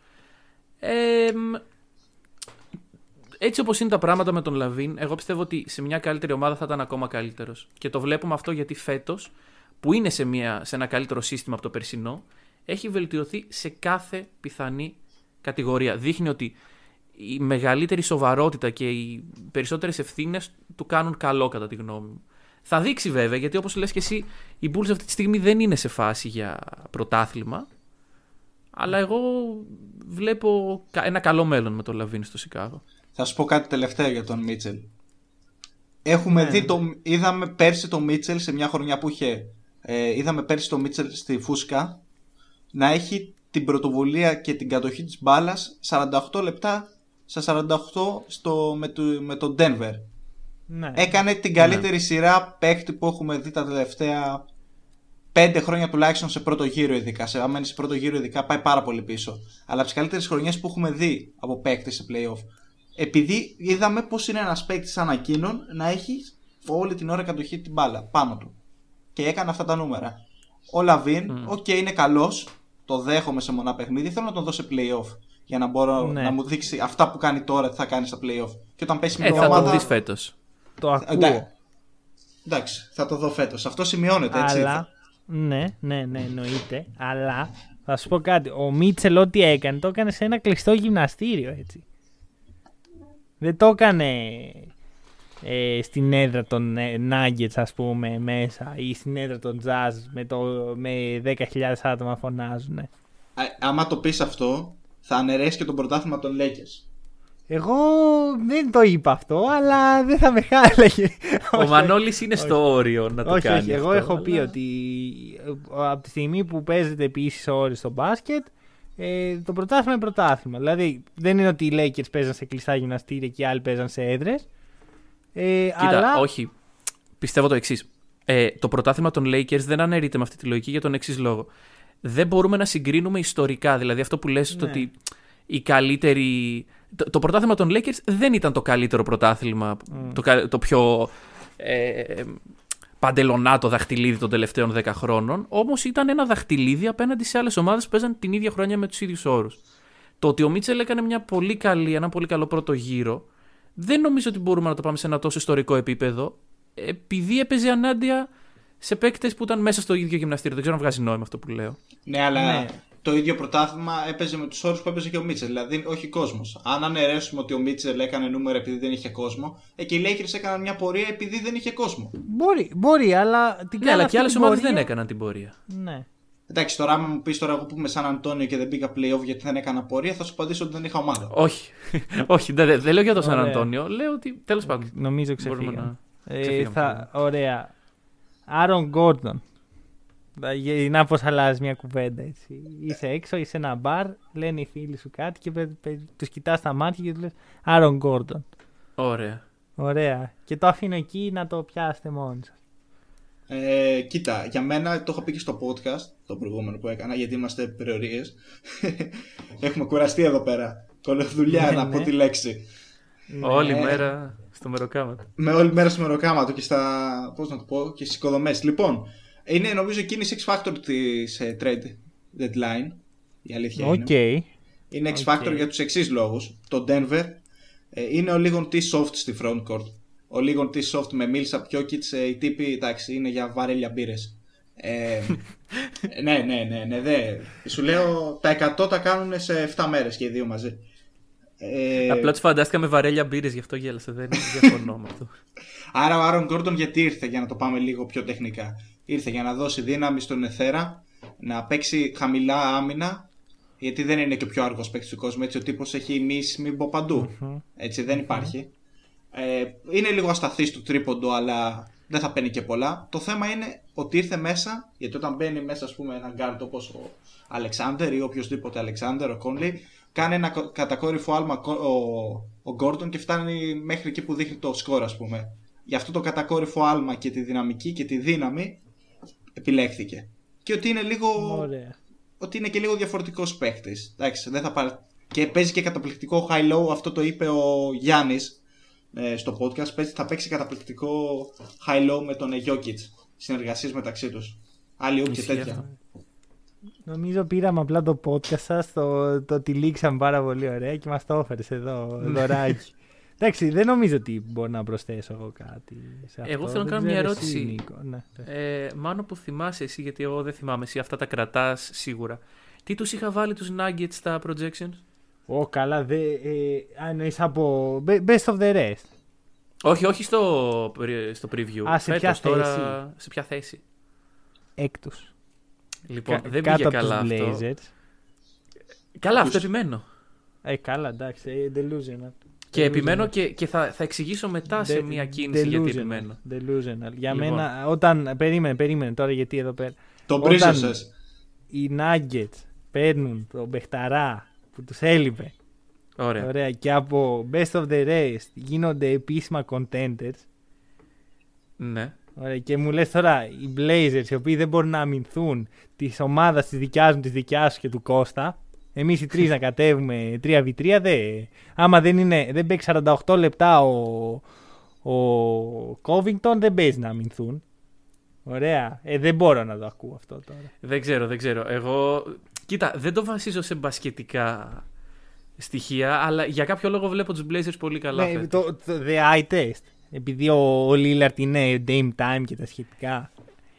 έτσι όπως είναι τα πράγματα με τον Λαβίν, εγώ πιστεύω ότι σε μια καλύτερη ομάδα θα ήταν ακόμα καλύτερος. Και το βλέπουμε αυτό γιατί φέτος, που είναι σε, μια, σε ένα καλύτερο σύστημα από το περσινό, έχει βελτιωθεί σε κάθε πιθανή κατηγορία. Δείχνει ότι η μεγαλύτερη σοβαρότητα και οι περισσότερες ευθύνες του κάνουν καλό, κατά τη γνώμη μου. Θα δείξει βέβαια, γιατί όπως λες και εσύ, οι Bulls αυτή τη στιγμή δεν είναι σε φάση για πρωτάθλημα. Αλλά εγώ βλέπω ένα καλό μέλλον με τον Λαβίν στο Σικάγο. Θα σου πω κάτι τελευταίο για τον Μίτσελ. Έχουμε ναι. δει το, είδαμε πέρσι τον Μίτσελ σε μια χρονιά που είχε. Ε, είδαμε πέρσι τον Μίτσελ στη Φούσκα να έχει την πρωτοβουλία και την κατοχή της μπάλας 48 λεπτά στα 48 στο, με, το, με τον Denver. Ναι. Έκανε την καλύτερη ναι. σειρά παίχτη που έχουμε δει τα τελευταία 5 χρόνια τουλάχιστον σε πρώτο γύρο ειδικά. Σε, άμα σε πρώτο γύρο ειδικά πάει πάρα πολύ πίσω. Αλλά από τις καλύτερες χρονιές που έχουμε δει από παίχτη σε playoff. επειδή είδαμε πώς είναι ένας παίκτης σαν εκείνον να έχει όλη την ώρα κατοχή την μπάλα πάνω του. Και έκανε αυτά τα νούμερα. Ο Λαβίν, οκ, είναι καλός, το δέχομαι σε μονά παιχνίδια, θέλω να τον δώσω playoff. Για να μπορώ Ναι. να μου δείξει αυτά που κάνει τώρα τι θα κάνει στα playoff. Και όταν πέσει Ε, μια θα ομάδα. τον δεις φέτος. Το ακούω. Εντάξει. Εντάξει, θα το δω φέτος. Αυτό σημειώνεται έτσι. Αλλά, ναι, ναι, ναι, εννοείται. Αλλά θα σου πω κάτι. Ο Μίτσελ ό,τι έκανε, το έκανε σε ένα κλειστό γυμναστήριο, έτσι. Δεν το έκανε ε, στην έδρα των ε, Nuggets, ας πούμε, μέσα ή στην έδρα των Jazz με, το, με 10.000 άτομα φωνάζουν. Α, άμα το πεις αυτό, θα αναιρέσει και τον πρωτάθλημα των Lakers. Εγώ δεν το είπα αυτό, αλλά δεν θα με χάλαγε. Ο Μανώλης είναι στο όριο να το όχι, κάνει. όχι. Εγώ αυτό, έχω πει αλλά- ότι ε, από τη στιγμή που παίζεται επίσης ώρε στο μπάσκετ, ε, το πρωτάθλημα είναι πρωτάθλημα. Δηλαδή δεν είναι ότι οι Lakers παίζαν σε κλειστά γυμναστήρια και οι άλλοι παίζαν σε έδρες. Ε, Κοίτα, αλλά... όχι. Πιστεύω το εξής. Ε, το πρωτάθλημα των Lakers δεν αναιρείται με αυτή τη λογική για τον εξής λόγο. Δεν μπορούμε να συγκρίνουμε ιστορικά. Δηλαδή αυτό που λες Ναι. ότι η καλύτερη. Το, το πρωτάθλημα των Lakers δεν ήταν το καλύτερο πρωτάθλημα, το, κα- το πιο ε, παντελονάτο δαχτυλίδι των τελευταίων 10 χρόνων. Όμως ήταν ένα δαχτυλίδι απέναντι σε άλλες ομάδες που παίζαν την ίδια χρονιά με τους ίδιους όρους. Το ότι ο Μίτσελ έκανε μια πολύ καλή, ένα πολύ καλό πρώτο γύρο, δεν νομίζω ότι μπορούμε να το πάμε σε ένα τόσο ιστορικό επίπεδο, επειδή έπαιζε ανάντια σε παίκτες που ήταν μέσα στο ίδιο γυμναστήριο. Δεν ξέρω αν βγάζει νόημα αυτό που λέω. Ναι, αλλά Ναι. το ίδιο πρωτάθλημα έπαιζε με τους όρους που έπαιζε και ο Μίτσελ. Δηλαδή, όχι κόσμος. Αν αναιρέσουμε ότι ο Μίτσελ έκανε νούμερα επειδή δεν είχε κόσμο, ε, και οι Lakers έκαναν μια πορεία επειδή δεν είχε κόσμο. Μπορεί, μπορεί, αλλά την Ναι, κάνει αλλά αυτή και άλλες την ομάδες πορεία. δεν έκαναν την πορεία. Ναι. Εντάξει, τώρα, άμα μου πεις τώρα εγώ που είμαι σαν Αντώνιο και δεν πήγα playoff γιατί δεν έκανα πορεία, θα σου απαντήσω ότι δεν είχα ομάδα. Όχι. Όχι, δεν, δεν- δεν λέω για τον Σαν Ωραία. Αντώνιο. Λέω ότι τέλος πάντων. Νομίζω Μπορούμε ξεφύγαμε. να- Ε, ξεφύγαμε, θα, ωραία. Άρον Γκόρντον. Να πώ αλλάζει μια κουβέντα έτσι. Είσαι έξω, είσαι ένα μπαρ, λένε οι φίλοι σου κάτι και τους κοιτάς στα μάτια και τους λες Άρον Γκόρντον. Ωραία. Ωραία. Και το αφήνω εκεί να το πιάσετε μόνοι σας. Ε, κοίτα, για μένα το είχα πει και στο podcast το προηγούμενο που έκανα γιατί είμαστε υπερωρίες. Έχουμε κουραστεί εδώ πέρα. Κωλοδουλειά Ναι, να ναι. πω τη λέξη. Όλη μέρα στο μεροκάματο. με όλη μέρα στο μεροκάματο και στα. Πώς να το πω, και στις οικοδομές. Λοιπόν, είναι νομίζω εκείνη η X Factor της ε, trade deadline. Η αλήθεια Οκ. είναι. Είναι X Factor Οκ. για τους εξής λόγους. Το Denver ε, είναι λίγον τι soft στη frontcourt. Ο λίγον T soft με Millsap Jokic, ε, οι τύποι εντάξει είναι για βαρέλια μπύρες. Ε, ναι, ναι, ναι, ναι, δε. Σου λέω τα 100 τα κάνουν σε 7 μέρες και οι δύο μαζί. Ε, Απλά τους φαντάστηκα με βαρέλια μπύρες, γι' αυτό γέλασα. Δεν διαφωνώ με αυτό. Άρα ο Άρον Γκόρντον γιατί ήρθε για να το πάμε λίγο πιο τεχνικά. Ήρθε για να δώσει δύναμη στον Εθέρα, να παίξει χαμηλά άμυνα, γιατί δεν είναι και ο πιο άργο παίκτης του κόσμου. Έτσι ο τύπος έχει μη μην πω παντου Έτσι δεν υπάρχει. Ε, είναι λίγο ασταθής στο τρίποντο, αλλά δεν θα παίρνει και πολλά. Το θέμα είναι ότι ήρθε μέσα, γιατί όταν μπαίνει μέσα, ας πούμε, ένα γκάρτ όπως ο Αλεξάνδρ ή οποιοδήποτε Αλεξάνδρ, ο Κόνλι, κάνει ένα κο- κατακόρυφο άλμα ο, ο Γκόρντον και φτάνει μέχρι εκεί που δείχνει το σκορ, ας πούμε. Γι' αυτό το κατακόρυφο άλμα και τη δυναμική και τη δύναμη επιλέχθηκε. Και ότι είναι λίγο Ωραία. ότι είναι και λίγο διαφορετικός παίχτης. Εντάξει, δεν θα πάρει. Και παίζει και καταπληκτικό high-low, αυτό το είπε ο Γιάννης στο podcast. Παίζει, θα παίξει καταπληκτικό high-low με τον Jokic. Συνεργασίες μεταξύ τους. Άλλη και Ισχύει τέτοια. Αυτό. Νομίζω πήραμε απλά το podcast σας, το, το τυλίξαμε πάρα πολύ ωραία και μας το έφερε εδώ, δωράκι. Εντάξει, δεν νομίζω ότι μπορώ να προσθέσω εγώ κάτι. Σε αυτό. Εγώ θέλω να Δεν κάνω μια ξέρω ερώτηση. εσύ, Νίκο. Ναι. Ε, μάλλον που θυμάσαι εσύ, γιατί εγώ δεν θυμάμαι εσύ, αυτά τα κρατάς σίγουρα. Τι τους είχα βάλει τους Nuggets στα projections; Ω, καλά, δε, ε, αν εννοείς από be- best of the rest. Όχι, όχι στο, πρι- στο preview. Α, σε Φέτος ποια τώρα, θέση; Σε ποια θέση. Έκτος. Λοιπόν, Κα- δεν κάτω πήγε από τους καλά αυτό. Blazers. Καλά, αυτό επιμένω. Ε, καλά, εντάξει, ε, delusional. Και Delusional. επιμένω και, και θα, θα εξηγήσω μετά σε De- μια κίνηση γιατί delusional, επιμένω. Delusional. Για Λοιπόν. μένα, όταν. Περίμενε, περίμενε τώρα γιατί εδώ πέρα. Τον Όταν- πρίζωσε. Οι Nuggets παίρνουν τον Μπεχταρά που τους έλειπε. Ωραία. Ωραία. Και από best of the rest γίνονται επίσημα contenders. Ναι. Ωραία, και μου λες τώρα οι Blazers οι οποίοι δεν μπορούν να αμυνθούν της ομάδας της δικιάς μου, της δικιάς σου και του Κώστα. Εμείς οι τρεις να κατέβουμε 3v3, δε. Άμα δεν, είναι, δεν παίξει 48 λεπτά ο, ο Covington, δεν παίζει να αμυνθούν. Ωραία. Ε, δεν μπορώ να το ακούω αυτό τώρα. Δεν ξέρω, δεν ξέρω. Εγώ. Κοίτα, δεν το βασίζω σε μπασκετικά στοιχεία, αλλά για κάποιο λόγο βλέπω τους Blazers πολύ καλά. Ναι, φέτος. το, το the eye test. Επειδή ο, ο Lillard είναι Dame Time και τα σχετικά.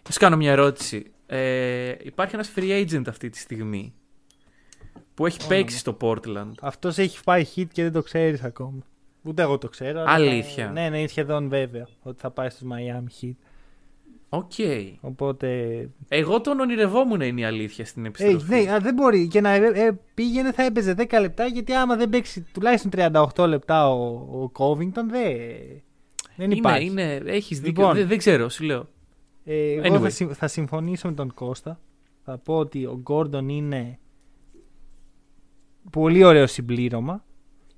Θα σου κάνω μια ερώτηση. Ε, υπάρχει ένας free agent αυτή τη στιγμή που έχει παίξει στο Portland. Αυτός έχει πάει hit και δεν το ξέρεις ακόμα. Ούτε εγώ το ξέρω. αλλά- Αλήθεια. Ναι, ναι, είναι σχεδόν βέβαιο ότι θα πάει στου Miami Heat. Οκ. Οπότε. Εγώ τον ονειρευόμουν είναι η αλήθεια στην Ε, επιστροφή. ναι, α, δεν μπορεί. Και να ε, ε, πήγαινε θα έπαιζε 10 λεπτά γιατί άμα δεν παίξει τουλάχιστον 38 λεπτά ο, ο Covington δεν, δεν είναι, υπάρχει. είναι, έχεις δίκιο. Λοιπόν. δεν, δεν ξέρω, σου λέω. Ε, εγώ Anyway. θα, συμ- θα συμφωνήσω με τον Κώστα. Θα πω ότι ο Γκόρντον είναι πολύ ωραίο συμπλήρωμα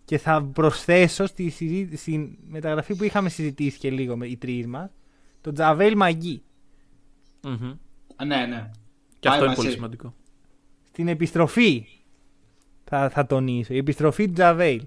και θα προσθέσω στη, συζή- στη μεταγραφή που είχαμε συζητήσει και λίγο με οι τρεις μας τον Τζαβέλ Μαγκή. Μμμ. Α, Ναι, ναι. Και Πάει αυτό είναι μαζί. πολύ σημαντικό. Στην επιστροφή θα, θα τονίσω. Η επιστροφή του Τζαβέλ.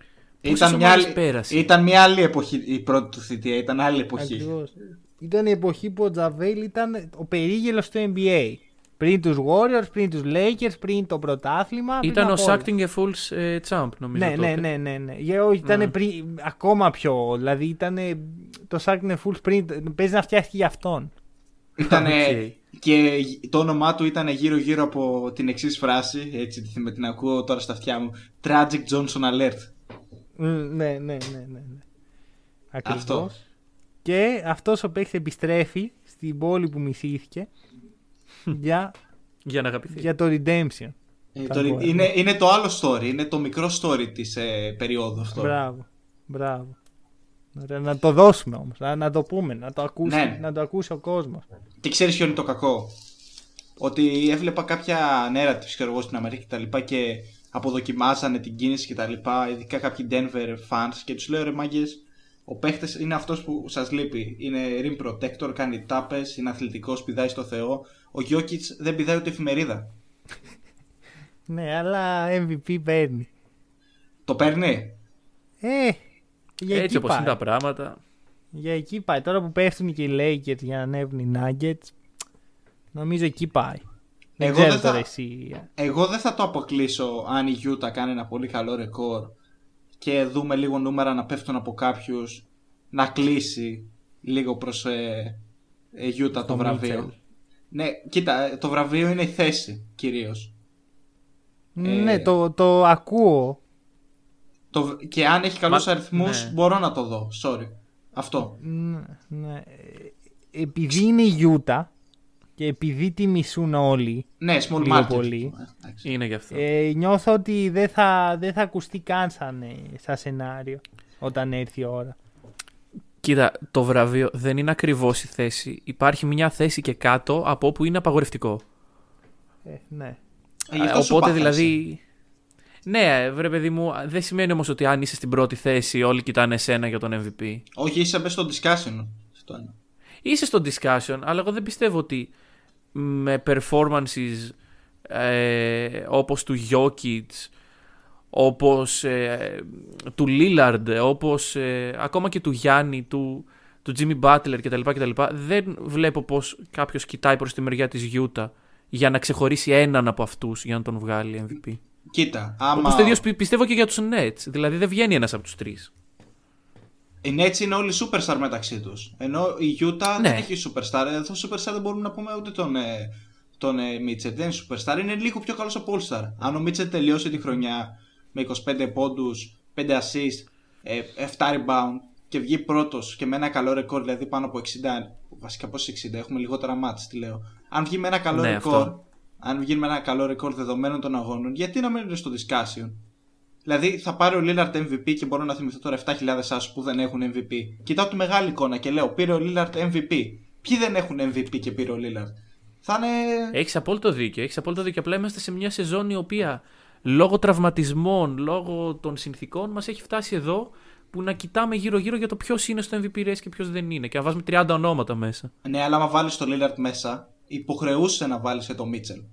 Πόσες Ήταν μια, ομάδες άλλη, πέρασε; ήταν μια άλλη εποχή η πρώτη του θητεία, ήταν άλλη εποχή. Ακριβώς. Ήταν η εποχή που ο Τζαβέλ ήταν ο περίγελος του NBA. Πριν τους Warriors, πριν τους Lakers, πριν το πρωτάθλημα. πριν Ήταν ο απ' όλα. Acting a Fools ε, Champ, νομίζω. Ναι, ναι, τότε. ναι, ναι, ναι. Για, όχι, ήταν Ναι. πριν, ακόμα πιο. Δηλαδή ήταν το Σάκνε Fools πριν. Παίζει να φτιάχτηκε για αυτόν. Ήτανε, Οκ. Και το όνομά του ήταν γύρω-γύρω από την εξής φράση. Έτσι με την ακούω τώρα στα αυτιά μου. Tragic Johnson Alert. Μ, Ναι, ναι, ναι, ναι. ναι. Ακριβώς. Αυτός. Και αυτός ο παίκτης επιστρέφει στην πόλη που μισήθηκε για, Για να αγαπηθεί. για το Redemption. Ε, Θα το- πω, ε. είναι, είναι το άλλο story. Είναι το μικρό story της ε, περίοδου αυτό. Μπράβο, μπράβο. Ωραία, να το δώσουμε όμως, να, να το πούμε, να το ακούσει, Ναι. να το ακούσει ο κόσμος. Και ξέρεις ποιο είναι το κακό; Ότι έβλεπα κάποια narratives ξέρω εγώ στην Αμερική και τα λοιπά και αποδοκιμάζανε την κίνηση και τα λοιπά, ειδικά κάποιοι Denver fans και τους λέω ρε μάγκες, ο παίχτης είναι αυτός που σας λείπει. Είναι rim protector, κάνει τάπες, είναι αθλητικός, πηδάει στο Θεό. Ο Γιώκητς δεν πηδάει ούτε εφημερίδα. Ναι, αλλά MVP παίρνει. Το παίρνει; Ε, για Έτσι εκεί όπως πάει. είναι τα πράγματα. Για εκεί πάει. Τώρα που πέφτουν και οι Lakers για να ανέβουν οι Nuggets, νομίζω εκεί πάει. Δεν Εγώ ξέρω δεν θα- τώρα εσύ. Εγώ δεν θα το αποκλείσω αν η Utah κάνει ένα πολύ καλό ρεκόρ και δούμε λίγο νούμερα να πέφτουν από κάποιους να κλείσει λίγο προς ε, ε, Utah το βραβείο. Mitchell. Ναι, κοίτα, ε, το βραβείο είναι η θέση κυρίως. Ναι, το, το ακούω. Το, και αν έχει καλούς Μα- αριθμούς ναι. μπορώ να το δω, sorry. Αυτό. Ναι, ναι. Ε, Επειδή είναι η Utah και επειδή τη μισούν όλοι, Ναι, small Λίγο market. πολύ. Ε, εντάξει. Είναι γι' αυτό. ε, νιώθω ότι δεν θα, δεν θα ακουστεί καν σαν, ε, σαν σενάριο όταν έρθει η ώρα. Κοίτα, το βραβείο δεν είναι ακριβώς η θέση. Υπάρχει μια θέση και κάτω από όπου είναι απαγορευτικό. Ε, ναι. Ε, γι' αυτό Ε, σου Οπότε πάθασε. δηλαδή. Ναι, βρε παιδί μου, δεν σημαίνει όμως ότι αν είσαι στην πρώτη θέση όλοι κοιτάνε εσένα για τον MVP. Όχι, είσαι μέσα στο discussion. Αυτό είναι. Είσαι στο discussion, αλλά εγώ δεν πιστεύω ότι με performances ε, όπως του Jokic, όπως ε, του Lillard, όπως ε, ακόμα και του Γιάννη, του, του Jimmy Butler κτλ, κτλ. Δεν βλέπω πως κάποιος κοιτάει προς τη μεριά της Utah για να ξεχωρίσει έναν από αυτούς για να τον βγάλει MVP. Κοίτα, άμα... Όπως το ίδιο πι- πιστεύω και για τους Nets. Δηλαδή δεν βγαίνει ένας από τους τρεις. Οι Nets είναι όλοι superstar μεταξύ τους. Ενώ η Utah Ναι. δεν έχει superstar. Εδώ superstar δεν μπορούμε να πούμε ούτε τον, ε, τον ε, Mitchell. Δεν είναι superstar. Είναι λίγο πιο καλός από All-Star. Αν ο Mitchell τελειώσει τη χρονιά με 25 πόντους, 5 assist, ε, 7 rebound και βγει πρώτος και με ένα καλό ρεκόρ, δηλαδή πάνω από 60. Βασικά πώ 60, έχουμε λιγότερα μάτς, τι λέω. Αν βγει με ένα καλό Ναι, ρεκόρ, αυτό. αν βγει με ένα καλό ρεκόρ δεδομένων των αγώνων, γιατί να μην είναι στο discussion; Δηλαδή θα πάρει ο Lillard MVP και μπορώ να θυμηθώ τώρα 7.000 άσου που δεν έχουν MVP. Κοιτάω τη μεγάλη εικόνα και λέω πήρε ο Lillard MVP. Ποιοι δεν έχουν MVP και πήρε ο Lillard; Θα είναι. Έχεις απόλυτο δίκιο. Έχεις απόλυτο δίκιο. Απλά είμαστε σε μια σεζόν η οποία λόγω τραυματισμών, λόγω των συνθήκων μας έχει φτάσει εδώ που να κοιτάμε γύρω-γύρω για το ποιος είναι στο MVP race και ποιος δεν είναι. Και να βάζουμε 30 ονόματα μέσα. Ναι, αλλά άμα βάλεις το Lillard μέσα, υποχρεούσε να βάλεις το Mitchell.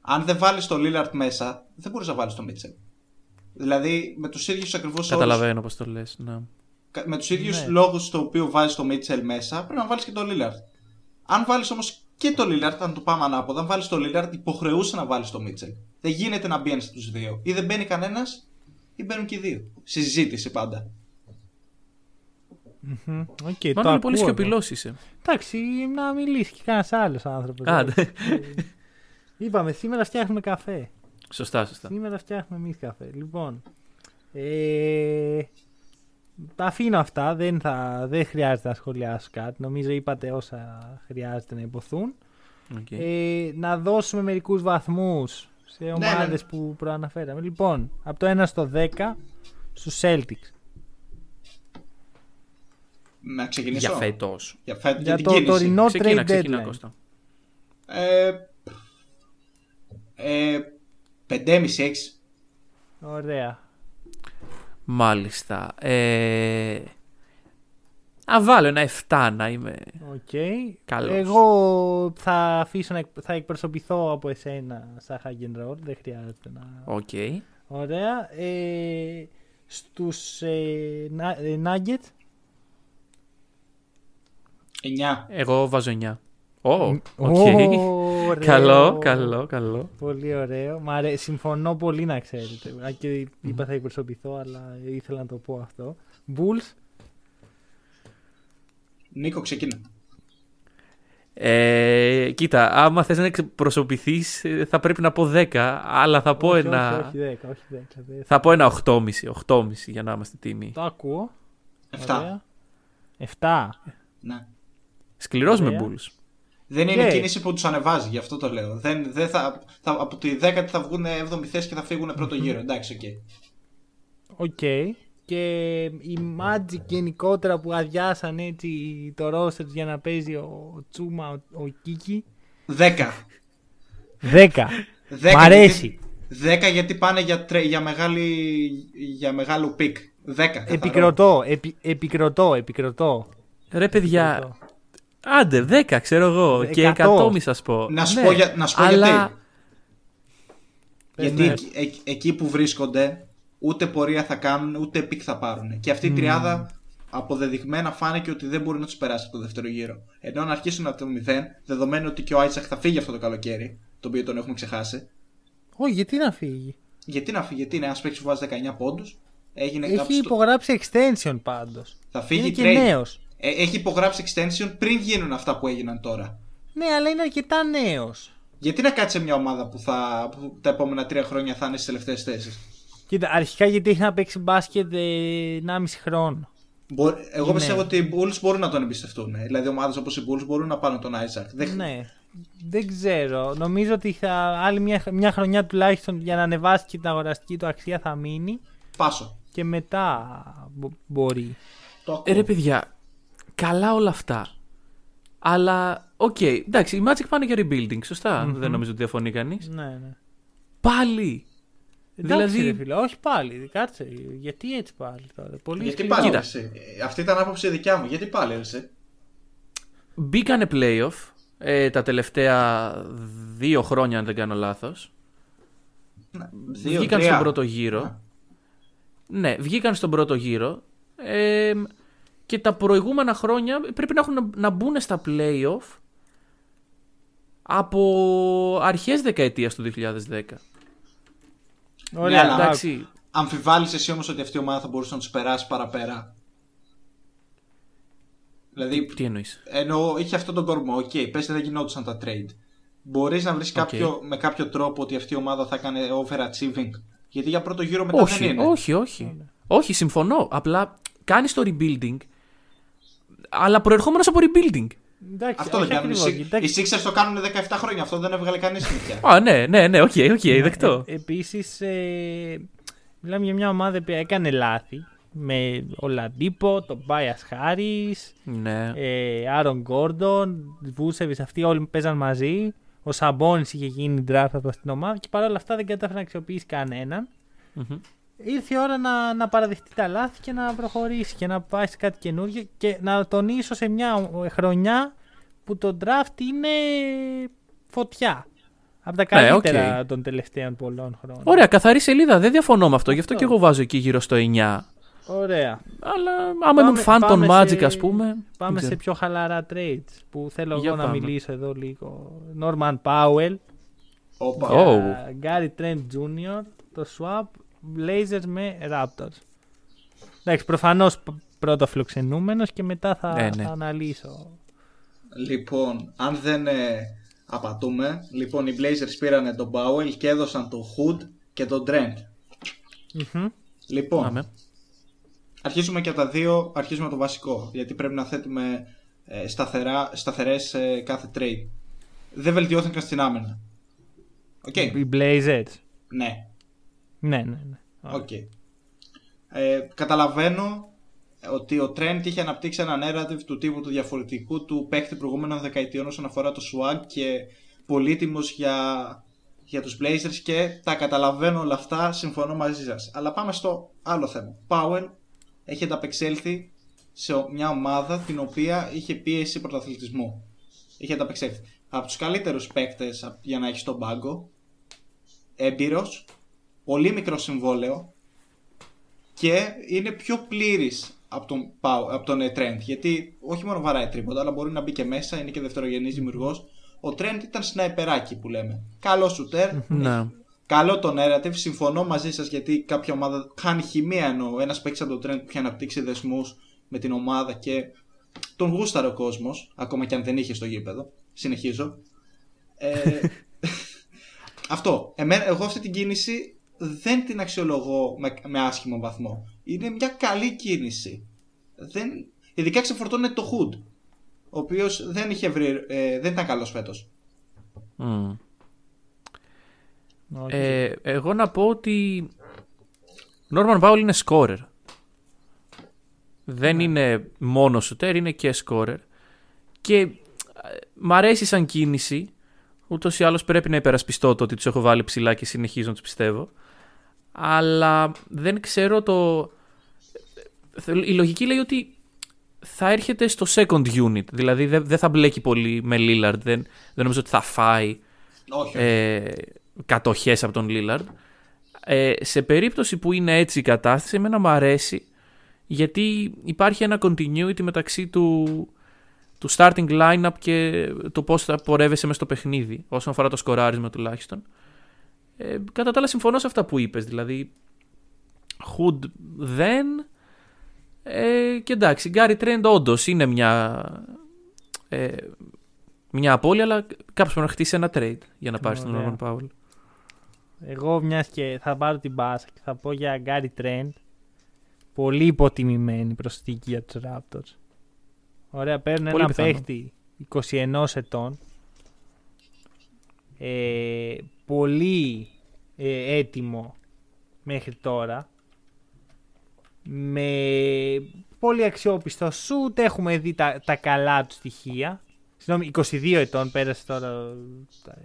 Αν δεν βάλεις το Lillard μέσα, δεν μπορείς να βάλεις το Μίτσελ. Δηλαδή με τους ίδιους ακριβώς όρου. Καταλαβαίνω πώς το λες. Ναι. Με τους ίδιους Ναι. λόγους στο οποίο βάζεις το Μίτσελ μέσα, πρέπει να βάλεις και το Lillard. Αν βάλεις όμως και το Lillard, αν το πάμε ανάποδα, αν βάλεις το Lillard, υποχρεούσε να βάλεις το Μίτσελ. Δεν γίνεται να μπαίνεις στους δύο. Ή δεν μπαίνει κανένας, ή μπαίνουν και οι δύο. Συζήτηση πάντα. Μμμ. Οκ, το Μάλλον πολύ ακούω σιωπηλός εγώ. είσαι. Εντάξει, να μιλήσεις και κανένας άλλος άνθρωπος. Α, ναι. Είπαμε, σήμερα φτιάχνουμε καφέ. Σωστά, σωστά. Σήμερα φτιάχνουμε εμείς καφέ. Λοιπόν. Ε, τα αφήνω αυτά. Δεν, θα, δεν χρειάζεται να σχολιάσω κάτι. Νομίζω είπατε όσα χρειάζεται να ειπωθούν. Οκ. Ε, να δώσουμε μερικούς βαθμούς σε ομάδες ναι. που προαναφέραμε. Λοιπόν, από το 1 στο 10 στους Celtics. Να ξεκινήσω. Για φέτος. Για, φε... για Για την το κίνηση. τωρινό Ξεκίνα, trade ξεκίνα, deadline. Κώστα. Ε, ε, 5,5-6. Ωραία. Μάλιστα. Ε... Ας βάλω ένα 7 να είμαι. Οκ. Καλώς. Εγώ θα αφήσω να εκ- θα εκπροσωπηθώ από εσένα σαν pick and roll. Δεν χρειάζεται να. Οκ. Ωραία. Ε, στους ε, να- ε, Nuggets. 9. Εγώ βάζω 9. Ω, οκ. Ωραίο. Καλό, καλό, καλό. Πολύ ωραίο. Μ' αρέ- Συμφωνώ πολύ να ξέρετε. Αν και είπα θα εκπροσωπηθώ, αλλά ήθελα να το πω αυτό. Bulls. Νίκο, ξεκίνα. Ε, κοίτα, άμα θες να εκπροσωπηθείς ε, θα πρέπει να πω 10, αλλά θα πω όχι, ένα... Όχι, όχι 10, όχι 10. δεν- Θα πω ένα 8,5, 8,5 για να είμαστε τίμιοι. Το ακούω. 7. Ωραία. 7. Ναι. Σκληρός με Ωραία. Bulls. Δεν είναι Και- κίνηση που τους ανεβάζει, γι' αυτό το λέω. Δεν, δεν θα, θα, από τη 10η θα βγουν 7η θέση και θα φύγουν πρώτο γύρο. Εντάξει, οκ. Οκ. Και οι Magic γενικότερα που αδειάσαν έτσι το roster για να παίζει ο Chuma, ο, ο Okeke. 10. 10. 10 Μ' αρέσει. Γιατί, 10 γιατί πάνε για, τρε, για, μεγάλη, για μεγάλο pick. 10. καθαρό. Επικροτώ, επι, επικροτώ, επικροτώ. Ρε παιδιά, επικροτώ. Άντε 10 ξέρω εγώ και Εκατό. 100 μη σας πω. Να σου Ναι, πω, για, να σου πω αλλά... γιατί. Γιατί ναι. εκεί, εκεί- εκεί που βρίσκονται ούτε πορεία θα κάνουν ούτε pick θα πάρουν. Και αυτή η τριάδα αποδεδειγμένα φάνηκε ότι δεν μπορεί να τους περάσει από το δεύτερο γύρο. Ενώ να αρχίσουν από το 0, δεδομένου ότι και ο Άιτσαχ θα φύγει αυτό το καλοκαίρι, το οποίο τον έχουμε ξεχάσει. Όχι, γιατί να φύγει; Γιατί να φύγει, γιατί είναι ένας παίκτης που βάζει 19 πόντους. Έγινε Έχει κάποιος- υπογράψει extension πάντως. Θα φύγει Είναι και trade. Νέος. Ε, έχει υπογράψει extension πριν γίνουν αυτά που έγιναν τώρα. Ναι, αλλά είναι αρκετά νέος. Γιατί να κάτσει σε μια ομάδα που, θα, που τα επόμενα τρία χρόνια θα είναι στις τελευταίες θέσεις; Κοίτα, αρχικά γιατί έχει να παίξει μπάσκετ ε, 1,5 χρόνο. Εγώ Είναι. πιστεύω ότι οι Bulls μπορούν να τον εμπιστευτούν. Δηλαδή, ομάδες όπως οι Bulls μπορούν να πάρουν τον Isaac. Δεν... Ναι. Δεν ξέρω. Νομίζω ότι θα, άλλη μια, μια χρονιά τουλάχιστον για να ανεβάσει και την αγοραστική του αξία θα μείνει Πάσο. και μετά μπο- μπορεί. Το ακούω. Ε, ρε παιδιά, καλά όλα αυτά. Αλλά, οκ, εντάξει, οι Magic πάνε για rebuilding, σωστα Δεν νομίζω ότι διαφωνεί κανείς. Ναι, ναι. Πάλι. Εντάξει, Δηλαδή- ρε φίλε, όχι πάλι. Κάτσε. Γιατί έτσι πάλι τώρα. Πολύ Γιατί σκληρό. πάλι Κοίτα. εσύ. Ε, Αυτή ήταν άποψη δικιά μου. Γιατί πάλι εσύ. Μπήκανε playoff ε, τα τελευταία δύο χρόνια, αν δεν κάνω λάθος. Δύο, βγήκαν τρία. στον πρώτο γύρο. Ναι, βγήκαν στον πρώτο γύρο. Ε, και τα προηγούμενα χρόνια πρέπει να έχουν να, να μπουν στα playoff από αρχές δεκαετίας του 2010. Ωραία, Ναι, αλλά Εντάξει, Αμφιβάλλεις εσύ όμως ότι αυτή η ομάδα θα μπορούσε να τους περάσει παραπέρα; Δηλαδή, τι εννοείς; ενώ είχε αυτόν τον κορμό, ok, okay, πες δεν γινόντουσαν τα trade. Μπορείς να βρεις κάποιο, με κάποιο τρόπο ότι αυτή η ομάδα θα έκανε overachieving; Γιατί για πρώτο γύρο μετά δεν Όχι, είναι. όχι, όχι. Όχι, συμφωνώ. Απλά κάνεις το rebuilding, αλλά προερχόμενος από rebuilding. Εντάξει, Αυτό δεν όχι κάνουν. Οι ακριβώς. Six- Οι Κοιτάξτε, Sixers το κάνουν 17 χρόνια. Αυτό δεν έβγαλε κανείς νύχια. Α, ναι, ναι, ναι, ok, ok, δεκτό. Ε, επίσης, ε, μιλάμε για μια ομάδα που έκανε λάθη. Με Oladipo, Tobias Harris, Ναι. ε, Άρον Γκόρντον, Vucevic, αυτοί όλοι παίζαν μαζί. Ο Σαμπόνις είχε γίνει draft από την ομάδα και παρόλα αυτά δεν κατάφερε να αξιοποιήσει κανέναν. Μμμ. Ήρθε η ώρα να, να παραδεχτεί τα λάθη και να προχωρήσει και να πάει σε κάτι καινούργιο και να τονίσω σε μια χρονιά που το draft είναι φωτιά. Από τα Ναι, καλύτερα οκ. των τελευταίων πολλών χρόνων. Ωραία, καθαρή σελίδα. Δεν διαφωνώ με αυτό. Γι' αυτό Αυτό. και εγώ βάζω εκεί γύρω στο 9. Ωραία. Αλλά άμα ήμουν φαν των πάμε Magic, σε- ας πούμε. Πάμε δεν σε ξέρω. πιο χαλαρά trades που θέλω Για εγώ να πάμε. μιλήσω εδώ λίγο. Norman Powell, Όπα. Ω. ε, Gary Trent Jr., το swap Blazers με Raptors. Εντάξει, προφανώς π- πρώτο φιλοξενούμενος και μετά θα, Ναι, ναι. θα αναλύσω. Λοιπόν, αν δεν ε, απατούμε, λοιπόν οι Blazers πήρανε τον Powell και έδωσαν τον Hood και τον Trent. Μμμ. Λοιπόν, Πάμε. αρχίζουμε και από τα δύο, αρχίζουμε από το βασικό, γιατί πρέπει να θέτουμε ε, σταθερά, σταθερές ε, κάθε trade. Δεν βελτιώθηκαν στην άμενα. Οκ, Οι Blazers. ναι, Ναι, ναι, ναι. οκ. Ε, καταλαβαίνω ότι ο Trent είχε αναπτύξει ένα narrative του τύπου του διαφορετικού του παίχτη προηγούμενων δεκαετιών όσον αφορά το swag και πολύτιμος για, για τους Blazers και τα καταλαβαίνω όλα αυτά, συμφωνώ μαζί σας. Αλλά πάμε στο άλλο θέμα. Powell έχει ανταπεξέλθει σε μια ομάδα την οποία είχε πίεση πρωταθλητισμού. Είχε ανταπεξέλθει. Από τους καλύτερους παίκτες για να έχεις στον πάγκο, έμπειρος, πολύ μικρό συμβόλαιο και είναι πιο πλήρης από τον, Pau- από τον ε, Trent. Γιατί όχι μόνο βαράει τρίποτα, αλλά μπορεί να μπει και μέσα, είναι και δευτερογενής δημιουργός. Ο Trent ήταν σναϊπεράκι που λέμε. Καλό σουτέρ, Ναι. Καλό το narrative, συμφωνώ μαζί σας γιατί κάποια ομάδα χάνει χημεία ενώ ένας παίξει από το trend που έχει αναπτύξει δεσμούς με την ομάδα και τον γούσταρε ο κόσμος, ακόμα και αν δεν είχε στο γήπεδο. Συνεχίζω. Ε, αυτό. Εμένα, εγώ αυτή την κίνηση δεν την αξιολογώ με, με άσχημο βαθμό. Είναι μια καλή κίνηση. Δεν, ειδικά ξεφορτώνεται το Hood, ο οποίος δεν, είχε βρει, ε, δεν ήταν καλός φέτος. Μμ. Όχι. Ε, εγώ να πω ότι Norman Powell είναι scorer. Δεν Ναι. είναι μόνο σουτέρ, είναι και scorer. Και ε, μ' αρέσει σαν κίνηση. Ούτως ή άλλως πρέπει να υπερασπιστώ το ότι τους έχω βάλει ψηλά και συνεχίζω να τους πιστεύω. Αλλά δεν ξέρω το. Η λογική λέει ότι θα έρχεται στο second unit. Δηλαδή δεν, δεν θα μπλέκει πολύ με Lillard. Δεν, δεν νομίζω ότι θα φάει Όχι. ε, κατοχές από τον Λίλαρντ. Ε, σε περίπτωση που είναι έτσι η κατάσταση, εμένα μου αρέσει γιατί υπάρχει ένα continuity μεταξύ του, του starting lineup και το πώς θα πορεύεσαι μες στο παιχνίδι, όσον αφορά το σκοράρισμα τουλάχιστον. Ε, κατά τα άλλα συμφωνώ σε αυτά που είπες, δηλαδή Hood δεν ε, και εντάξει, Gary Trent όντως είναι μια ε, μια απώλεια, αλλά κάποιος πρέπει να χτίσει ένα trade για να πάρει τον Ωραία. Norman Powell. Εγώ μιας και θα πάρω την μπάσα και θα πω για Gary Trent. Πολύ υποτιμημένη προσθήκη για τους Raptors. Ωραία, παίρνουν Πολύ ένα πιθανό. παίχτη 21 ετών. Ε, πολύ ε, έτοιμο μέχρι τώρα. Με πολύ αξιόπιστο σουτ. Έχουμε δει τα, τα καλά του στοιχεία. Συγγνώμη, 22 ετών πέρασε τώρα τα-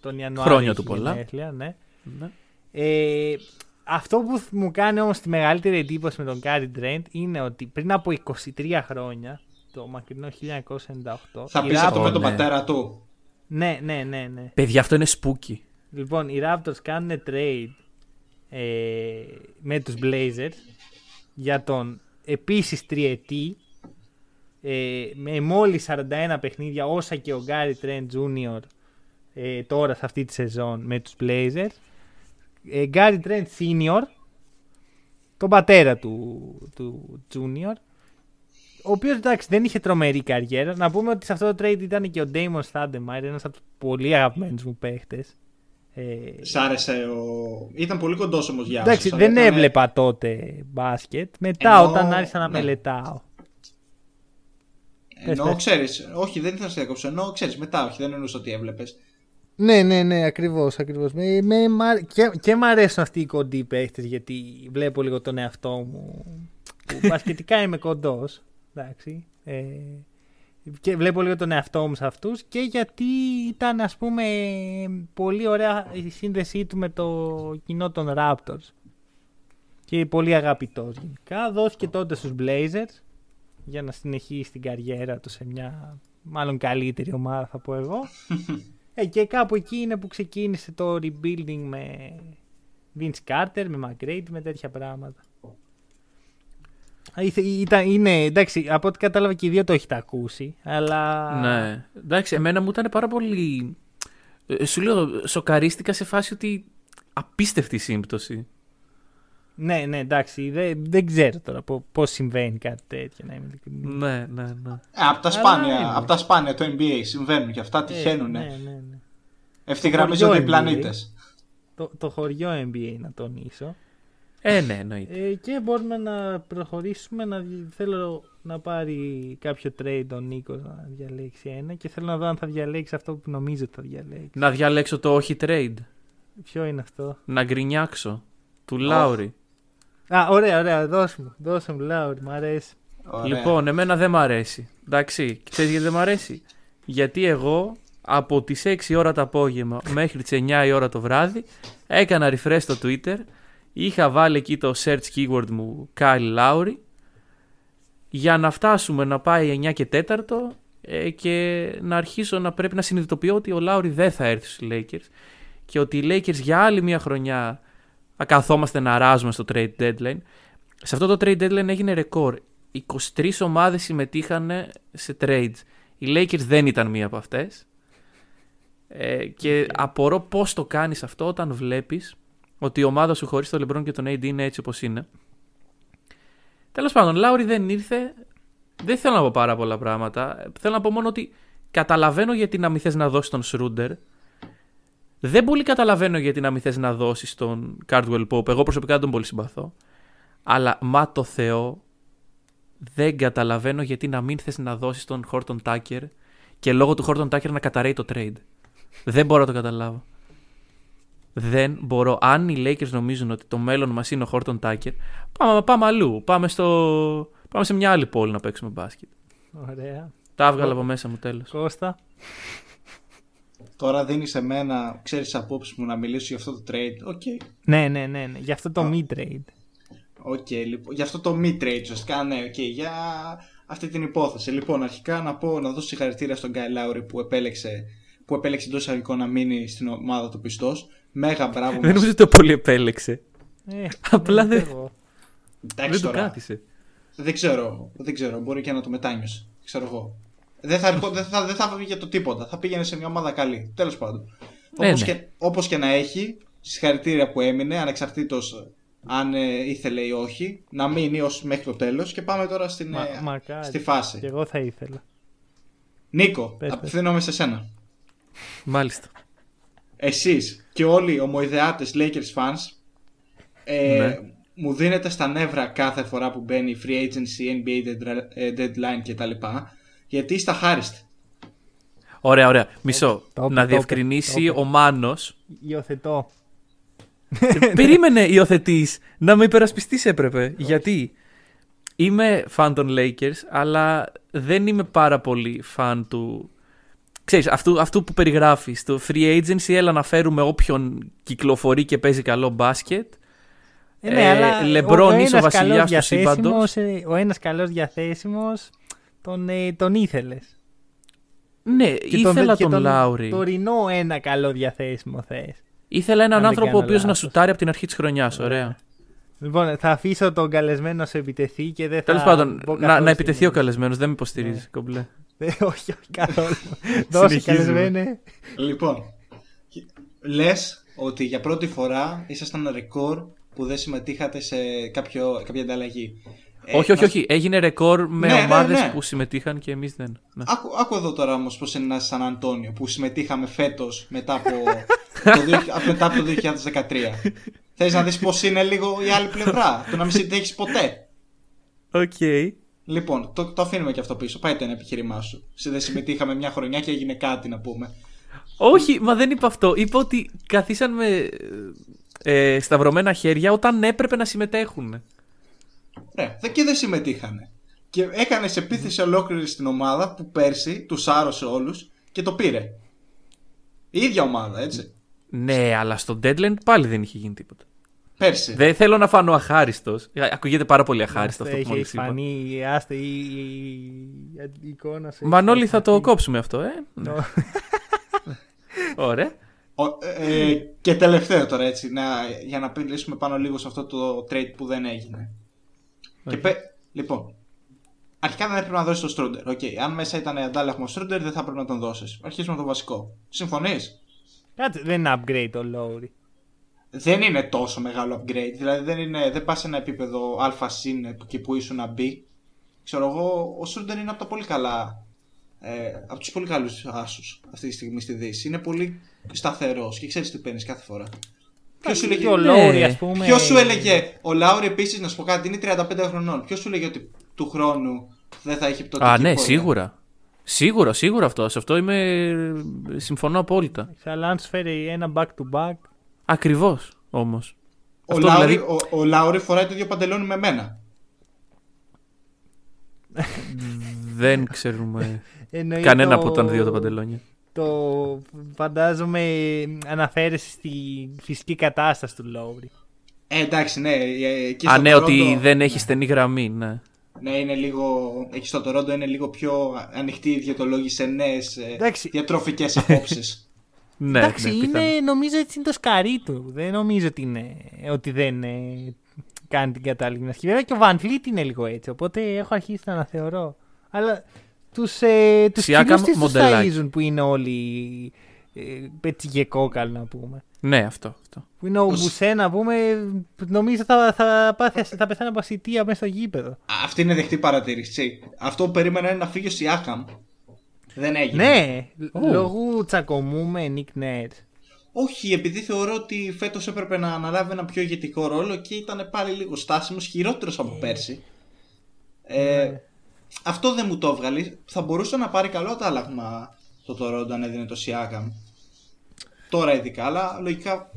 τον Ιανουάριο. Χρόνια του έχει πολλά. γενέθλια, ναι. Ναι. Ε, αυτό που μου κάνει όμως τη μεγαλύτερη εντύπωση με τον Gary Trent είναι ότι πριν από 23 χρόνια, το μακρινό 1998, Θα οι πει αυτό Raptors- με τον ναι. πατέρα του. Ναι, ναι, ναι, ναι. Παιδιά, αυτό είναι spooky. Λοιπόν, οι Raptors κάνουν trade ε, με τους Blazers για τον επίσης τριετή ε, με μόλις 41 παιχνίδια όσα και ο Gary Trent Jr. Ε, τώρα σε αυτή τη σεζόν με τους Blazers ε, Γκάρι Trent Senior τον πατέρα του, του Junior ο οποίος εντάξει δεν είχε τρομερή καριέρα. Να πούμε ότι σε αυτό το trade ήταν και ο Damon Stoudemire, ένας από τους πολύ αγαπημένους μου παίχτες. Ε, Σ' άρεσε ο. Ήταν πολύ κοντός όμως για εντάξει, άσος, δεν αλλά ήταν- έβλεπα τότε μπάσκετ. Μετά, Ενώ- όταν άρχισα να ναι. μελετάω. Ενώ πες. ξέρεις, όχι, δεν ήθελα να σε διακόψω. Ενώ ξέρεις, μετά, όχι, δεν εννοούσα ότι έβλεπες. Ναι, ναι, ναι, ακριβώς. Ακριβώς. Με, με, μα- και, και μ' αρέσουν αυτοί οι κοντοί παίχτες γιατί βλέπω λίγο τον εαυτό μου. Που μπασκετικά είμαι κοντός. Εντάξει. Ε, και βλέπω λίγο τον εαυτό μου σε αυτούς και γιατί ήταν ας πούμε πολύ ωραία η σύνδεσή του με το κοινό των Raptors και πολύ αγαπητός γενικά δόθηκε τότε στους Blazers για να συνεχίσει την καριέρα του σε μια μάλλον καλύτερη ομάδα θα πω εγώ Ε, και κάπου εκεί είναι που ξεκίνησε το rebuilding με Vince Carter, με McGrady, με τέτοια πράγματα. Ήταν, είναι, εντάξει, από ό,τι κατάλαβα και οι δύο το έχετε ακούσει, αλλά... Ναι, εντάξει, εμένα μου ήταν πάρα πολύ... Ε, σου λέω, σοκαρίστηκα σε φάση ότι απίστευτη σύμπτωση. Ναι, ναι, εντάξει, δεν, δεν ξέρω τώρα πώς συμβαίνει κάτι τέτοιο, να είμαι ειλικρινής. Ναι, ναι, ναι. Ε, από, τα σπάνια, από τα σπάνια του NBA συμβαίνουν και αυτά τυχαίνουν. Ε, ναι, ναι, ναι. Ευθυγραμμίζονται οι πλανήτες. Το, το χωριό NBA να τονίσω. Ε, ναι, εννοείται. Ε, και μπορούμε να προχωρήσουμε. Να, θέλω να πάρει κάποιο trade ο Νίκος να διαλέξει ένα και θέλω να δω αν θα διαλέξει αυτό που νομίζω ότι θα διαλέξει. Να διαλέξω το όχι trade. Ποιο είναι αυτό; Να γκρινιάξω. Του oh. Λάουρι. Α, ωραία, ωραία. Δώσ' μου. Δώσ' μου, Λάουρι. Μ' αρέσει. Ωραία. Λοιπόν, εμένα δεν μ' αρέσει. Εντάξει, ξέρεις γιατί δεν μ' αρέσει; Γιατί εγώ από τις 6 ώρα το απόγευμα μέχρι τις 9 η ώρα το βράδυ έκανα refresh στο Twitter είχα βάλει εκεί το search keyword μου Kyle Lowry για να φτάσουμε να πάει 9 και 4 ε, και να αρχίσω να πρέπει να συνειδητοποιώ ότι ο Lowry δεν θα έρθει στους Lakers και ότι οι Lakers για άλλη μια χρονιά ακαθόμαστε να ράζουμε στο trade deadline. Σε αυτό το trade deadline έγινε ρεκόρ. 23 ομάδες συμμετείχαν σε trades. Οι Lakers δεν ήταν μία από αυτές. Ε, και απορώ πώς το κάνεις αυτό όταν βλέπεις ότι η ομάδα σου χωρίς τον LeBron και τον AD είναι έτσι όπως είναι. Τέλος πάντων, Λάουρι δεν ήρθε. Δεν θέλω να πω πάρα πολλά πράγματα. Θέλω να πω μόνο ότι καταλαβαίνω γιατί να μην θες να δώσεις τον Σρούντερ. Δεν πολύ καταλαβαίνω γιατί να μην θες να δώσεις τον Cardwell Pope. Εγώ προσωπικά τον πολύ συμπαθώ. Αλλά μα το Θεό δεν καταλαβαίνω γιατί να μην θες να δώσεις τον Horton Tucker και λόγω του Horton Tucker να καταραίει το trade. Δεν μπορώ να το καταλάβω. Δεν μπορώ. Αν οι Lakers νομίζουν ότι το μέλλον μας είναι ο Horton Tucker, πάμε, πάμε αλλού. Πάμε, στο... πάμε σε μια άλλη πόλη να παίξουμε μπάσκετ. Ωραία. Τα έβγαλα από μέσα μου τέλος. Κώστα. Τώρα δίνεις σε μένα, ξέρεις απόψεις μου να μιλήσω για αυτό το trade. Ok. Okay. Ναι, ναι, ναι, ναι. Για αυτό το mid trade. Ok, okay, λοιπόν. Για αυτό το mid trade, ουσιαστικά, ναι, okay, για αυτή την υπόθεση. Λοιπόν, αρχικά να πω να δώσω συγχαρητήρια στον Kyle Lowry που επέλεξε, που επέλεξε εντός εισαγωγικών να μείνει στην ομάδα του πιστός. Μέγα μπράβο. Δεν νομίζω ότι το πολύ επέλεξε. Ε, Απλά δεν. Εντάξει Δεν το τώρα. κράτησε. Δεν ξέρω, δεν ξέρω. Μπορεί και να το μετάνιωσε. Ξέρω εγώ. Δεν θα, δεν θα, δεν θα πήγε το τίποτα. Θα πήγαινε σε μια ομάδα καλή. Τέλος πάντων. Ναι, Όπως, ναι. Και, όπως και να έχει, συγχαρητήρια που έμεινε, ανεξαρτήτως αν ε, ήθελε ή όχι, να μείνει ως μέχρι το τέλος και πάμε τώρα στην, Μα, ε, μακάρι. στη φάση. Και εγώ θα ήθελα. Νίκο, Πες, πες. απευθύνομαι σε σένα. Μάλιστα. Εσείς και όλοι οι ομοειδεάτες Lakers fans ε, Ναι. μου δίνετε στα νεύρα κάθε φορά που μπαίνει η free agency, NBA deadra- ε, deadline κτλ. Γιατί είστε αχάριστοι. Ωραία, ωραία. Μισό. Το είπε, να το είπε, διευκρινίσει το είπε. ο Μάνος. Υιοθετώ. Περίμενε υιοθετή. Να με υπερασπιστείς έπρεπε. Γιατί; Είμαι φαν των Lakers, αλλά δεν είμαι πάρα πολύ φαν του. Ξέρεις, αυτού, αυτού που περιγράφεις, το free agency, έλα να φέρουμε όποιον κυκλοφορεί και παίζει καλό μπάσκετ. Ε, ναι, Ε, αλλά LeBron ο- ο είσαι ο ένας βασιλιάς καλός του σύμπαντος. διαθέσιμος, ε, Ο ένας καλός διαθέσιμος τον, ε, τον ήθελες. Ναι, Και ήθελα και τον, Λάουρι. τωρινό ένα καλό διαθέσιμο θες. Ήθελα έναν Αν δεν άνθρωπο ο κάνω οποίος να λάθος. σουτάρει από την αρχή της χρονιάς. Ωραία. Λοιπόν, θα αφήσω τον καλεσμένο να σε επιτεθεί και δεν θα. Τέλο πάντων, μπω να, καθόλου να επιτεθεί ο στην- καλεσμένος, δεν με υποστηρίζει. Ναι. Κομπλέ. Ε, όχι, όχι, καθόλου. Δώσε Συνεχίζουμε. καλεσμένε. Λοιπόν, λες ότι για πρώτη φορά ήσασταν ρεκόρ που δεν συμμετείχατε σε κάποιο, κάποια ανταλλαγή. Ε, όχι, όχι, να- όχι. Έγινε ρεκόρ με Ναι, ναι, ομάδες ναι. που συμμετείχαν και εμείς δεν. Ναι. Άκου, άκου εδώ τώρα όμως πώς είναι ένα Σαν Αντόνιο που συμμετείχαμε φέτος μετά, από το, δύο- μετά από το 2013. Θες να δεις πώς είναι λίγο η άλλη πλευρά, το να μην συμμετέχεις ποτέ; Οκ. Λοιπόν, το, το αφήνουμε και αυτό πίσω. Πάει το ένα επιχείρημά σου. Σε δεν συμμετείχαμε μια χρονιά και έγινε κάτι να πούμε. Όχι, μα δεν είπα αυτό. Είπα ότι καθίσαν με ε, σταυρωμένα χέρια όταν έπρεπε να συμμετέχουν. Ρε, δε και δεν συμμετείχανε. Και έκανες επίθεση ολόκληρη στην ομάδα που πέρσι τους άρρωσε όλους και το πήρε. Η ίδια ομάδα, έτσι. Ναι, αλλά στο deadline πάλι δεν είχε γίνει τίποτα. Πέρσι. Δεν θέλω να φανώ αχάριστος. Ακούγεται πάρα πολύ αχάριστο αυτό που Έχει μόλις είπα. φανεί, άστε η, η, η εικόνα σου. Μανώλη, έχει θα το φανεί. κόψουμε αυτό, ε. Ναι. Ωραία. Ο- ε, ε, και τελευταίο τώρα έτσι, να, για να μιλήσουμε πάνω λίγο σε αυτό το trade που δεν έγινε. Και πε, λοιπόν, αρχικά δεν έπρεπε να δώσεις το Schröder. Ok, αν μέσα ήταν αντάλλαγμα Schröder, δεν θα έπρεπε να τον δώσεις. Αρχίσουμε με το βασικό. Συμφωνείς; Κάτσε, δεν είναι upgrade το Lowry. Δεν είναι τόσο μεγάλο upgrade. Δηλαδή δεν, είναι, δεν πας σε ένα επίπεδο α συν εκεί που ήσουν να μπει. Ξέρω εγώ, ο Στρούντερ είναι από τα πολύ καλά. Ε, από τους πολύ καλούς άσους αυτή τη στιγμή στη Δύση. Είναι πολύ σταθερός και ξέρεις τι παίρνεις κάθε φορά. Ποιος σου Και έλεγε, ο Ναι. Lowry, ας πούμε. Ποιος σου έλεγε, ο Λάουρι επίσης να σου πω κάτι, είναι 35 χρονών. Ποιος σου έλεγε ότι του χρόνου δεν θα έχει πτωτική Α, ναι, πορεία; σίγουρα. Σίγουρα, σίγουρα αυτό. Σε αυτό είμαι. Συμφωνώ απόλυτα. Αλλά αν σου φέρει ένα back to back. Ακριβώς όμως. Ο, Αυτό Λάουρι, δηλαδή- ο, ο Λάουρι φοράει το ίδιο παντελόνι με μένα. Δεν ξέρουμε εννοεί κανένα το- από τα δύο τα παντελόνια. Το φαντάζομαι αναφέρεσαι στη φυσική κατάσταση του Lowry. Ε, εντάξει, ναι. ε, εκεί Α, στο ναι, ότι Toronto- δεν έχει στενή γραμμή, ναι. Ναι, είναι λίγο. Εκεί στο Τορόντο είναι λίγο πιο ανοιχτή η διαιτολόγη σε νέες Εντάξει. διατροφικές απόψεις. Ναι, Εντάξει, ναι, είναι, πιθανό. νομίζω έτσι είναι το σκαρί του. Δεν νομίζω ότι, είναι, ότι δεν ε, κάνει την κατάλληλη γυμναστική. Βέβαια και ο Van Fleet είναι λίγο έτσι, οπότε έχω αρχίσει να αναθεωρώ. Αλλά τους, ε, τους Siakam κοινούς τι τους μοντελάκι. ταΐζουν που είναι όλοι ε, πετσιγεκόκαλ να πούμε. Ναι, αυτό. αυτό. Που είναι ο Ως- Μπουσέ να πούμε, νομίζω θα, θα, πάθει, θα πεθάνει από ασυτεία μέσα στο γήπεδο. Αυτή είναι δεχτή παρατήρηση. Αυτό που περίμενα είναι να φύγει ο Σιάκαμ. Δεν έγινε. Ναι, λόγω τσακωμού με Nick Nurse. Όχι, επειδή θεωρώ ότι φέτος έπρεπε να αναλάβει ένα πιο ηγετικό ρόλο και ήταν πάλι λίγο στάσιμος, χειρότερος από πέρσι. Ε, Αυτό δεν μου το έβγαλε. Θα μπορούσε να πάρει καλό αντάλλαγμα το Toronto αν έδινε το Siakam. Τώρα ειδικά, αλλά λογικά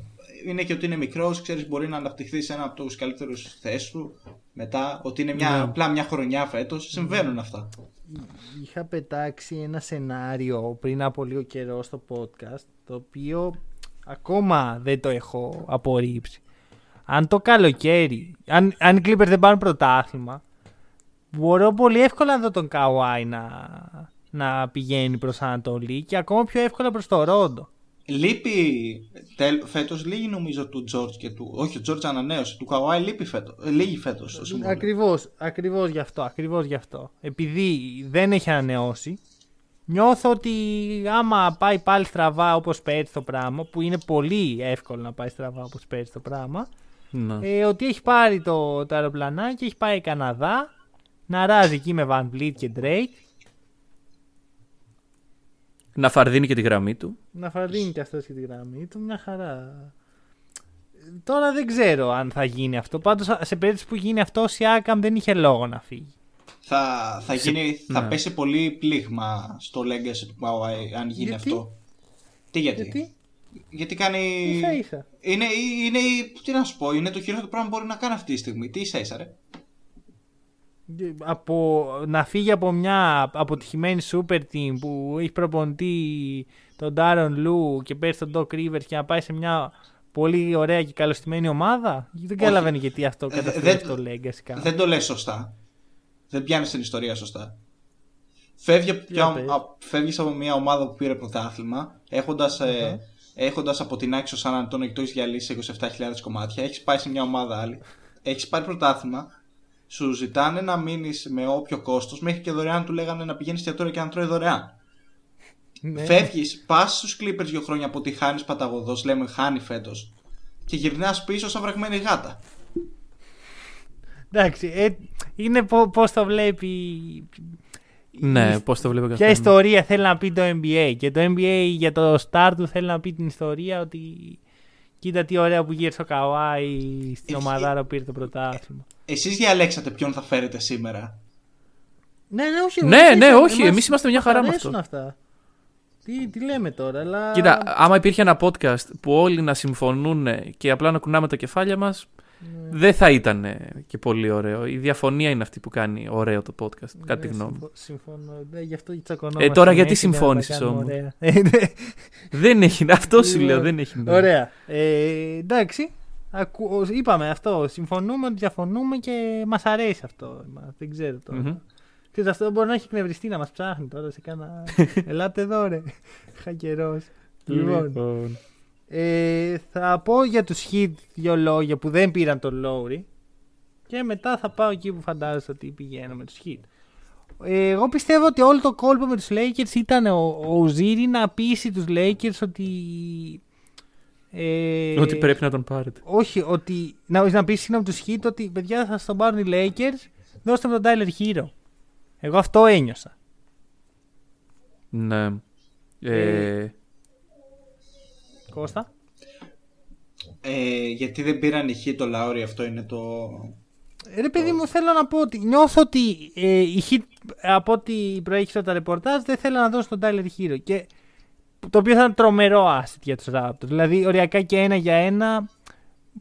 είναι και ότι είναι μικρός, ξέρεις, μπορεί να αναπτυχθεί σε ένα από τους καλύτερους θέσεις του. Μετά, ότι είναι μια, απλά μια χρονιά φέτος. Συμβαίνουν αυτά. Είχα πετάξει ένα σενάριο πριν από λίγο καιρό στο podcast το οποίο ακόμα δεν το έχω απορρίψει. Αν το καλοκαίρι, αν, αν οι Clippers δεν πάρουν πρωτάθλημα, μπορώ πολύ εύκολα να δω τον Kawhi να, να πηγαίνει προς Ανατολή και ακόμα πιο εύκολα προς το Ρόντο. Λείπει τελ, φέτος λίγη νομίζω του George και του. Όχι, ο George ανανέωσε. Του Kawhi λείπει φέτο, ε, λίγη φέτος στο συμβόλαιο. Ακριβώς, ακριβώς γι' αυτό, ακριβώς γι' αυτό. Επειδή δεν έχει ανανεώσει, νιώθω ότι άμα πάει πάλι στραβά όπως πέρυσι το πράγμα, που είναι πολύ εύκολο να πάει στραβά όπως πέρυσι το πράγμα, Ναι. ε, ότι έχει πάρει το, το αεροπλανάκι, έχει πάει Καναδά, να ράζει εκεί με Van Vliet και Drake, Να φαρδίνει και τη γραμμή του. να φαρδίνει και αυτός και τη γραμμή του, μια χαρά. Τώρα δεν ξέρω αν θα γίνει αυτό. Πάντως σε περίπτωση που γίνει αυτό, ο Siakam δεν είχε λόγο να φύγει. Θα, θα, γίνει, θα ναι. πέσει πολύ πλήγμα στο legacy του Kawhi αν γίνει Γιατί; αυτό. Τι γιατί; Γιατί, Γιατί κάνει. ίσα ίσα. Είναι, είναι, τι να σου πω, είναι το χειρότερο πράγμα που μπορεί να κάνει αυτή τη στιγμή. Τι ίσα ίσα, ρε. Από, να φύγει από μια αποτυχημένη super team που έχει προπονητή τον Darren Lou και πέρσι τον Doc Rivers και να πάει σε μια πολύ ωραία και καλωστημένη ομάδα. Δεν καταλαβαίνω γιατί αυτό Ε, καταστρέφει δεν- το legacy κάπου. Δεν το λες σωστά. Δεν πιάνεις την ιστορία σωστά. Φεύγει από, Για μια- πες. α- φεύγεις από μια ομάδα που πήρε πρωτάθλημα έχοντας, ε, έχοντας από την άξιο Σαν Αντώνιο και το έχεις διαλύσει 27.000 κομμάτια. Έχεις πάει σε μια ομάδα άλλη. Έχεις πάρει πρωτάθλημα. Σου ζητάνε να μείνεις με όποιο κόστος. Μέχρι και δωρεάν του λέγανε να πηγαίνεις εστιατόριο και να τρώει δωρεάν. Ναι. Φεύγεις, πας στους Clippers δύο χρόνια από ότι χάνεις παταγωδός, λέμε χάνει φέτος. Και γυρνάς πίσω σαν βραγμένη γάτα. Εντάξει, ε, είναι πώς το βλέπει. Ναι, πώς το βλέπω και Ποια αυτό. ιστορία θέλει να πει το NBA. Και το NBA για το start του θέλει να πει την ιστορία ότι κοίτα τι ωραία που γύρισε ο Καουάι στην Ε, ομαδάρα που πήρε το πρωτάθλημα. Εσείς διαλέξατε ποιον θα φέρετε σήμερα; Ναι, ναι, όχι. Ναι, εμείς- ναι, όχι, εμάς εμείς είμαστε μια χαρά με αρέσουν αυτό. Αυτά. Τι, τι λέμε τώρα, αλλά. Κοίτα, άμα υπήρχε ένα podcast που όλοι να συμφωνούν και απλά να κουνάμε τα κεφάλια μας, Ναι. δεν θα ήταν και πολύ ωραίο. Η διαφωνία είναι αυτή που κάνει ωραίο το podcast, κατά τη Ναι, γνώμη μου. συμφω- Συμφωνώ. Ναι, γι' αυτό τσακωνόμαστε. Ε, τώρα γιατί συνέχεια, για να τα συμφώνησες κάνουμε όμως; ωραία. Ε, ναι. Δεν έχει, αυτό σου λέω, Λοιπόν, δεν έχει νόημα. Ωραία. Ε, εντάξει. Ακου- είπαμε αυτό. Συμφωνούμε ότι διαφωνούμε και μας αρέσει αυτό. Μα- Δεν ξέρω τώρα. Μμμ. Ξέρεις, αυτό μπορεί να έχει εκνευριστεί να μας ψάχνει τώρα σε κάνα. Ελάτε εδώ, ρε. Είχα καιρό. Λοιπόν. Ε, θα πω για τους Heat δύο λόγια που δεν πήραν τον Lowry και μετά θα πάω εκεί που φαντάζομαι ότι πηγαίνω με τους Heat. Ε, εγώ πιστεύω ότι όλο το κόλπο με τους Lakers ήταν ο, ο Ζήρη να πείσει τους Lakers ότι... Ε, Ότι πρέπει να τον πάρετε. όχι, ότι να, να πείσει συγγνώμη τους Heat ότι παιδιά θα στον πάρουν οι Lakers δώστε με τον Tyler Hero. Εγώ αυτό ένιωσα. Ναι. Ε, Ε, Κώστα. Ε, γιατί δεν πήραν ηχή το Λάουρι, αυτό είναι το. Ε, Ρε παιδί μου, θέλω να πω ότι νιώθω ότι ε, η hit από ό,τι προέχει από τα ρεπορτάζ δεν θέλω να δώσω τον Tyler Hero. Και, το οποίο θα είναι τρομερό asset για τους Raptors. Δηλαδή, οριακά και ένα για ένα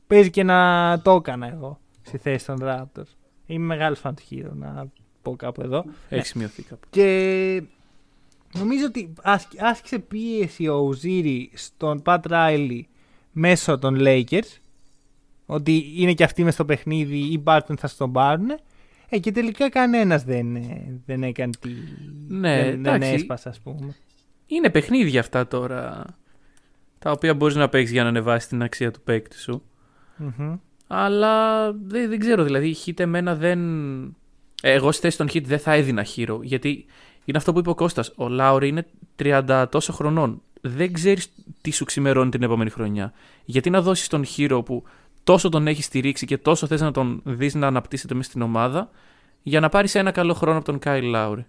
παίζει και να το έκανα εγώ στη θέση των Raptors. Είμαι μεγάλος φαν του Hero, να πω κάπου εδώ. έχεις σημειωθεί κάπου. Και νομίζω ότι άσκ- άσκησε πίεση ο Ουζίρι στον Pat Riley μέσω των Lakers ότι είναι και αυτοί μες στο παιχνίδι ή Barton θα στον πάρουν ε, και τελικά κανένας δεν, ε, δεν έκανε τη... Ναι, δεν, δεν εντάξει. έσπασε ας πούμε. Είναι παιχνίδια αυτά τώρα. Τα οποία μπορείς να παίξεις για να ανεβάσεις την αξία του παίκτη σου. Μμμ. Αλλά δεν, δεν ξέρω, δηλαδή η Hit εμένα δεν. Ε, Εγώ στη θέση των Hit δεν θα έδινα χείρο. Γιατί είναι αυτό που είπε ο Κώστας. Ο Λάουρι είναι 30 τόσο χρονών. Δεν ξέρεις τι σου ξημερώνει την επόμενη χρονιά. Γιατί να δώσεις τον χείρο που τόσο τον έχεις στηρίξει και τόσο θες να τον δεις να αναπτύσσεται μέσα στην ομάδα, για να πάρεις ένα καλό χρόνο από τον Κάιλ Λάουρι.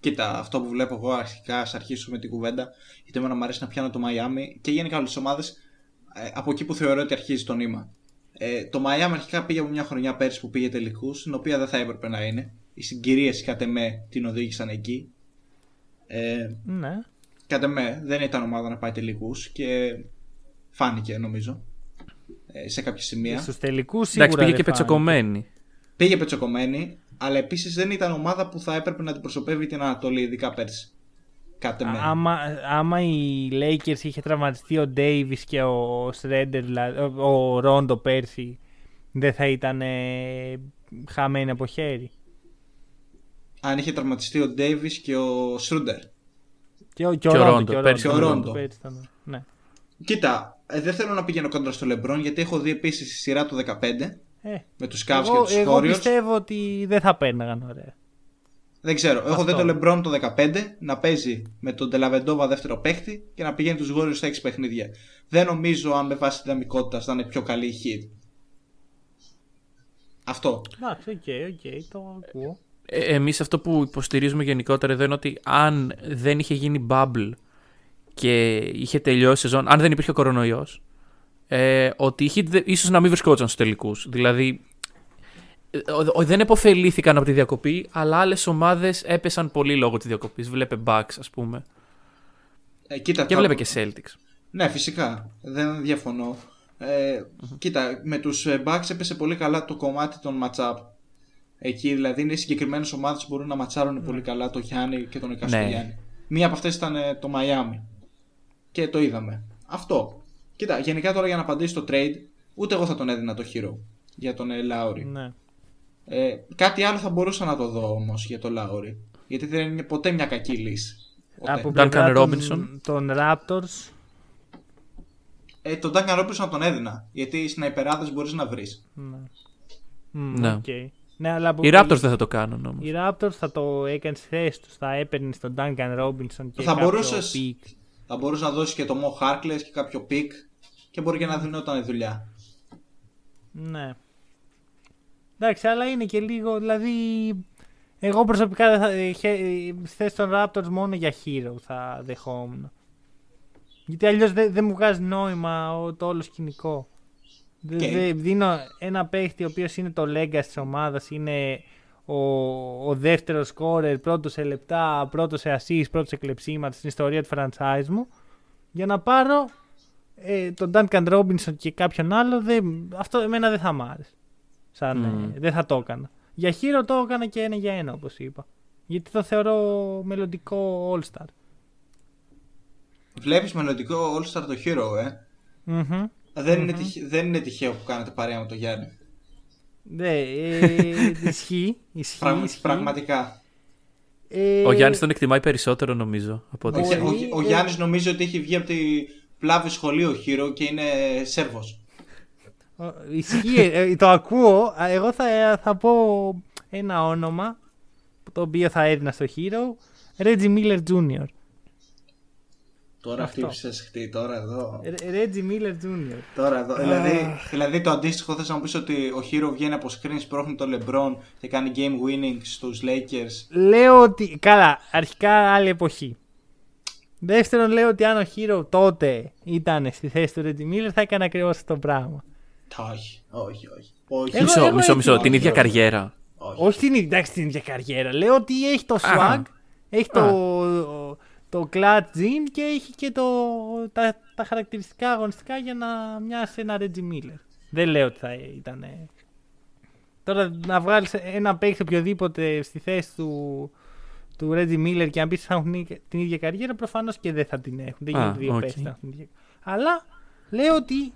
Κοίτα, αυτό που βλέπω εγώ αρχικά, ας αρχίσουμε την κουβέντα, γιατί εμένα μου αρέσει να πιάνω το Μαϊάμι και γενικά όλες τις ομάδες από εκεί που θεωρώ ότι αρχίζει το νήμα. Ε, το Μαϊάμι αρχικά πήγε από μια χρονιά πέρσι που πήγε τελικούς, στην οποία δεν θα έπρεπε να είναι. Οι συγκυρίες κατ' εμέ την οδήγησαν εκεί. Ε, Ναι. κατ' εμέ δεν ήταν ομάδα να πάει τελικούς και φάνηκε νομίζω ε, σε κάποια σημεία. Στους τελικούς σίγουρα Εντάξει, πήγε δεν και φάνηκε. πετσοκομμένη. Πήγε πετσοκομμένη, αλλά επίσης δεν ήταν ομάδα που θα έπρεπε να αντιπροσωπεύει την Ανατολή, ειδικά πέρσι. Κατ' εμέ. Άμα, άμα οι Lakers είχε τραυματιστεί ο Davis και ο Schroeder, δηλαδή, ο, ο Rondo πέρσι, δεν θα ήταν ε, χαμένοι από χέρι. Αν είχε τραυματιστεί ο Ντέιβις και ο Σρούντερ. Και ο, και ο, Και ο Rondo, Rondo, και ο πέρσι Rondo, ο ο Rondo. Rondo πέρσι ήταν, ναι. Κοίτα, ε, δεν θέλω να πηγαίνω κόντρα στο Λεμπρόν γιατί έχω δει επίσης τη σειρά του 15 Ε, με τους Cavs εγώ, και τους εγώ Warriors. πιστεύω ότι δεν θα πέρναγαν ωραία. Δεν ξέρω. Έχω Αυτό. δει τον Λεμπρόν το 15 να παίζει με τον Ντελαβεντόβα δεύτερο παίχτη και να πηγαίνει τους Warriors στα 6 παιχνίδια. Δεν νομίζω αν με βάση τη δυναμικότητα θα είναι πιο καλή η Heat. Αυτό. Εντάξει, OK, OK, το ακούω. Ε, εμείς αυτό που υποστηρίζουμε γενικότερα εδώ είναι ότι αν δεν είχε γίνει bubble και είχε τελειώσει η σεζόν, αν δεν υπήρχε ο κορονοϊός, ε, ότι είχε, δε- ίσως να μην βρισκόταν στους τελικούς. Δηλαδή, ε, ο- ο- δεν επωφελήθηκαν από τη διακοπή, αλλά άλλες ομάδες έπεσαν πολύ λόγω της διακοπής. Βλέπε Bucks, ας πούμε. Ε, κοίτα, Και τα- βλέπε και Celtics. Ναι, φυσικά. Δεν διαφωνώ. Ε, Κοίτα, με τους ε, Bucks έπεσε πολύ καλά το κομμάτι των matchup. Εκεί δηλαδή είναι συγκεκριμένες ομάδες που μπορούν να ματσάρουν πολύ καλά το Γιάννη και τον Εκάστο Ναι. Γιάννη. Μία από αυτές ήταν ε, το Miami. Και το είδαμε. Αυτό. Κοίτα, γενικά τώρα για να απαντήσει το trade, ούτε εγώ θα τον έδινα το Hero για τον ε, Lowry. Ναι. Ε, κάτι άλλο θα μπορούσα να το δω όμως για τον Lowry. Γιατί δεν είναι ποτέ μια κακή λύση. Ποτέ. Από Duncan πλευρά των, Robinson. των Raptors, Ε, τον Duncan Robinson να τον έδινα. Γιατί σναϊπεράδες μπορείς να βρεις. ναι. Μμ, Ναι. οκ. Ναι, αλλά από- Οι Raptors δεν θα το κάνουν όμως. Οι Raptors θα το έκανες στη θέση τους. Θα έπαιρνες τον Duncan Robinson και Θα κάποιο μπορούσες- pick. Θα μπορούσες να δώσεις και το Mo Harkless και κάποιο pick και μπορεί και να δινόταν η δουλειά. Ναι. Εντάξει, αλλά είναι και λίγο. Δηλαδή, εγώ προσωπικά δεν θα, ε, χε- στη θέση των Raptors μόνο για hero θα δεχόμουν. Γιατί αλλιώς δεν δεν μου βγάζει νόημα ο- το όλο σκηνικό. Δεν Και- δεν δίνω ένα παίχτη ο οποίος είναι το legacy της ομάδας, είναι ο, ο δεύτερος scorer, πρώτος σε λεπτά, πρώτος σε assist, πρώτος σε κλεψίματα στην ιστορία του franchise μου. Για να πάρω ε, τον Duncan Robinson και κάποιον άλλο, δεν, αυτό εμένα δεν θα μ' άρεσε. Σαν, Μμμ. ε, δεν θα το έκανα. Για χείρο το έκανα και ένα για ένα, όπως είπα. Γιατί το θεωρώ μελλοντικό All-Star. Βλέπεις μελλοντικό All-Star το Hero, ε; Μμμ. Δεν, είναι τυχε- δεν είναι τυχαίο που κάνετε παρέα με τον Γιάννη. Ναι, ε, ισχύει. Ισχύει, Πραγμα- ισχύει. Πραγματικά. Ε, Ο Γιάννης τον εκτιμάει περισσότερο νομίζω. Από ότι Ο, εσύ. Μπορεί, ο, ο ε, Γιάννης νομίζω ότι έχει βγει από τη πλάβη σχολείο χείρο και είναι Σέρβος. ο- Ισχύει, ε, το ακούω. Α, Εγώ θα, θα πω ένα όνομα το οποίο θα έδινα στο Hero. Reggie Miller Jr. Τώρα Αυτό. χτύπησες χτύ, τώρα εδώ. Ρε- Reggie Miller Jr. Τώρα εδώ. δηλαδή, δηλαδή το αντίστοιχο θες να μου πεις ότι ο Hero βγαίνει από screen, σπρώχνει το LeBron και κάνει game winning στους Lakers. Λέω ότι. Καλά, αρχικά άλλη εποχή. Δεύτερον, λέω ότι αν ο Hero τότε ήταν στη θέση του Reggie Miller θα έκανε ακριβώς αυτό το πράγμα. Όχι, όχι, όχι. όχι. Εγώ- Μισό, εγώ μισό, έτσι μισό. λέω. Την ίδια καριέρα. όχι. Όχι την, εντάξει, την ίδια καριέρα. Λέω ότι έχει το swag, έχει το, το clutch gene και έχει και το, τα, τα χαρακτηριστικά αγωνιστικά για να μοιάσει ένα Reggie Miller. Δεν λέω ότι θα ήταν. Τώρα να βγάλεις ένα παίκτη οποιοδήποτε στη θέση του, του Reggie Miller και να πεις ότι θα έχουν την ίδια καριέρα, προφανώς και δεν θα την έχουν. Δεν Α, γίνεται δύο οκ. παίκτες να έχουν την ίδια. Αλλά λέω ότι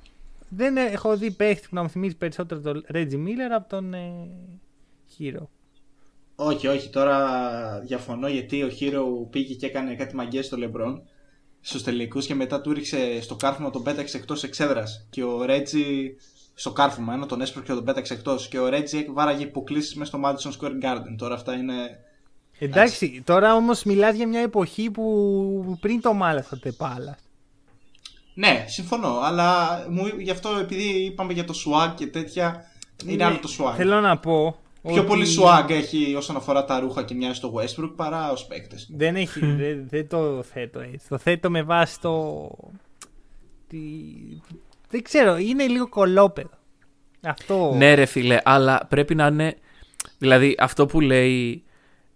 δεν έχω δει παίκτη που να μου θυμίζει περισσότερο τον Reggie Miller από τον ε, Hero. Όχι, όχι, τώρα διαφωνώ γιατί ο Hero πήγε και έκανε κάτι μαγκές στο LeBron στους τελικούς και μετά του ρίξε στο κάρφωμα τον πέταξε εκτός εξέδρας και ο Reggie στο κάρφωμα ενώ τον έσπρωξε και τον πέταξε εκτός και ο Reggie βάραγε υποκλήσεις μέσα στο Madison Square Garden τώρα αυτά είναι Εντάξει, τώρα όμως μιλάς για μια εποχή που πριν το μάλα το Πάλα. ναι συμφωνώ αλλά μου, γι' αυτό επειδή είπαμε για το swag και τέτοια είναι άλλο το swag Θέλω να πω. Πιο ότι πολύ swag έχει όσον αφορά τα ρούχα και μοιάζει στο Westbrook παρά ως παίκτες Δεν, έχει, δεν, δεν το θέτω έτσι. Το θέτω με βάση το. Τι... Δεν ξέρω, είναι λίγο κολόπεδο. Αυτό. Ναι, ρε φίλε, αλλά πρέπει να είναι. Δηλαδή, αυτό που λέει.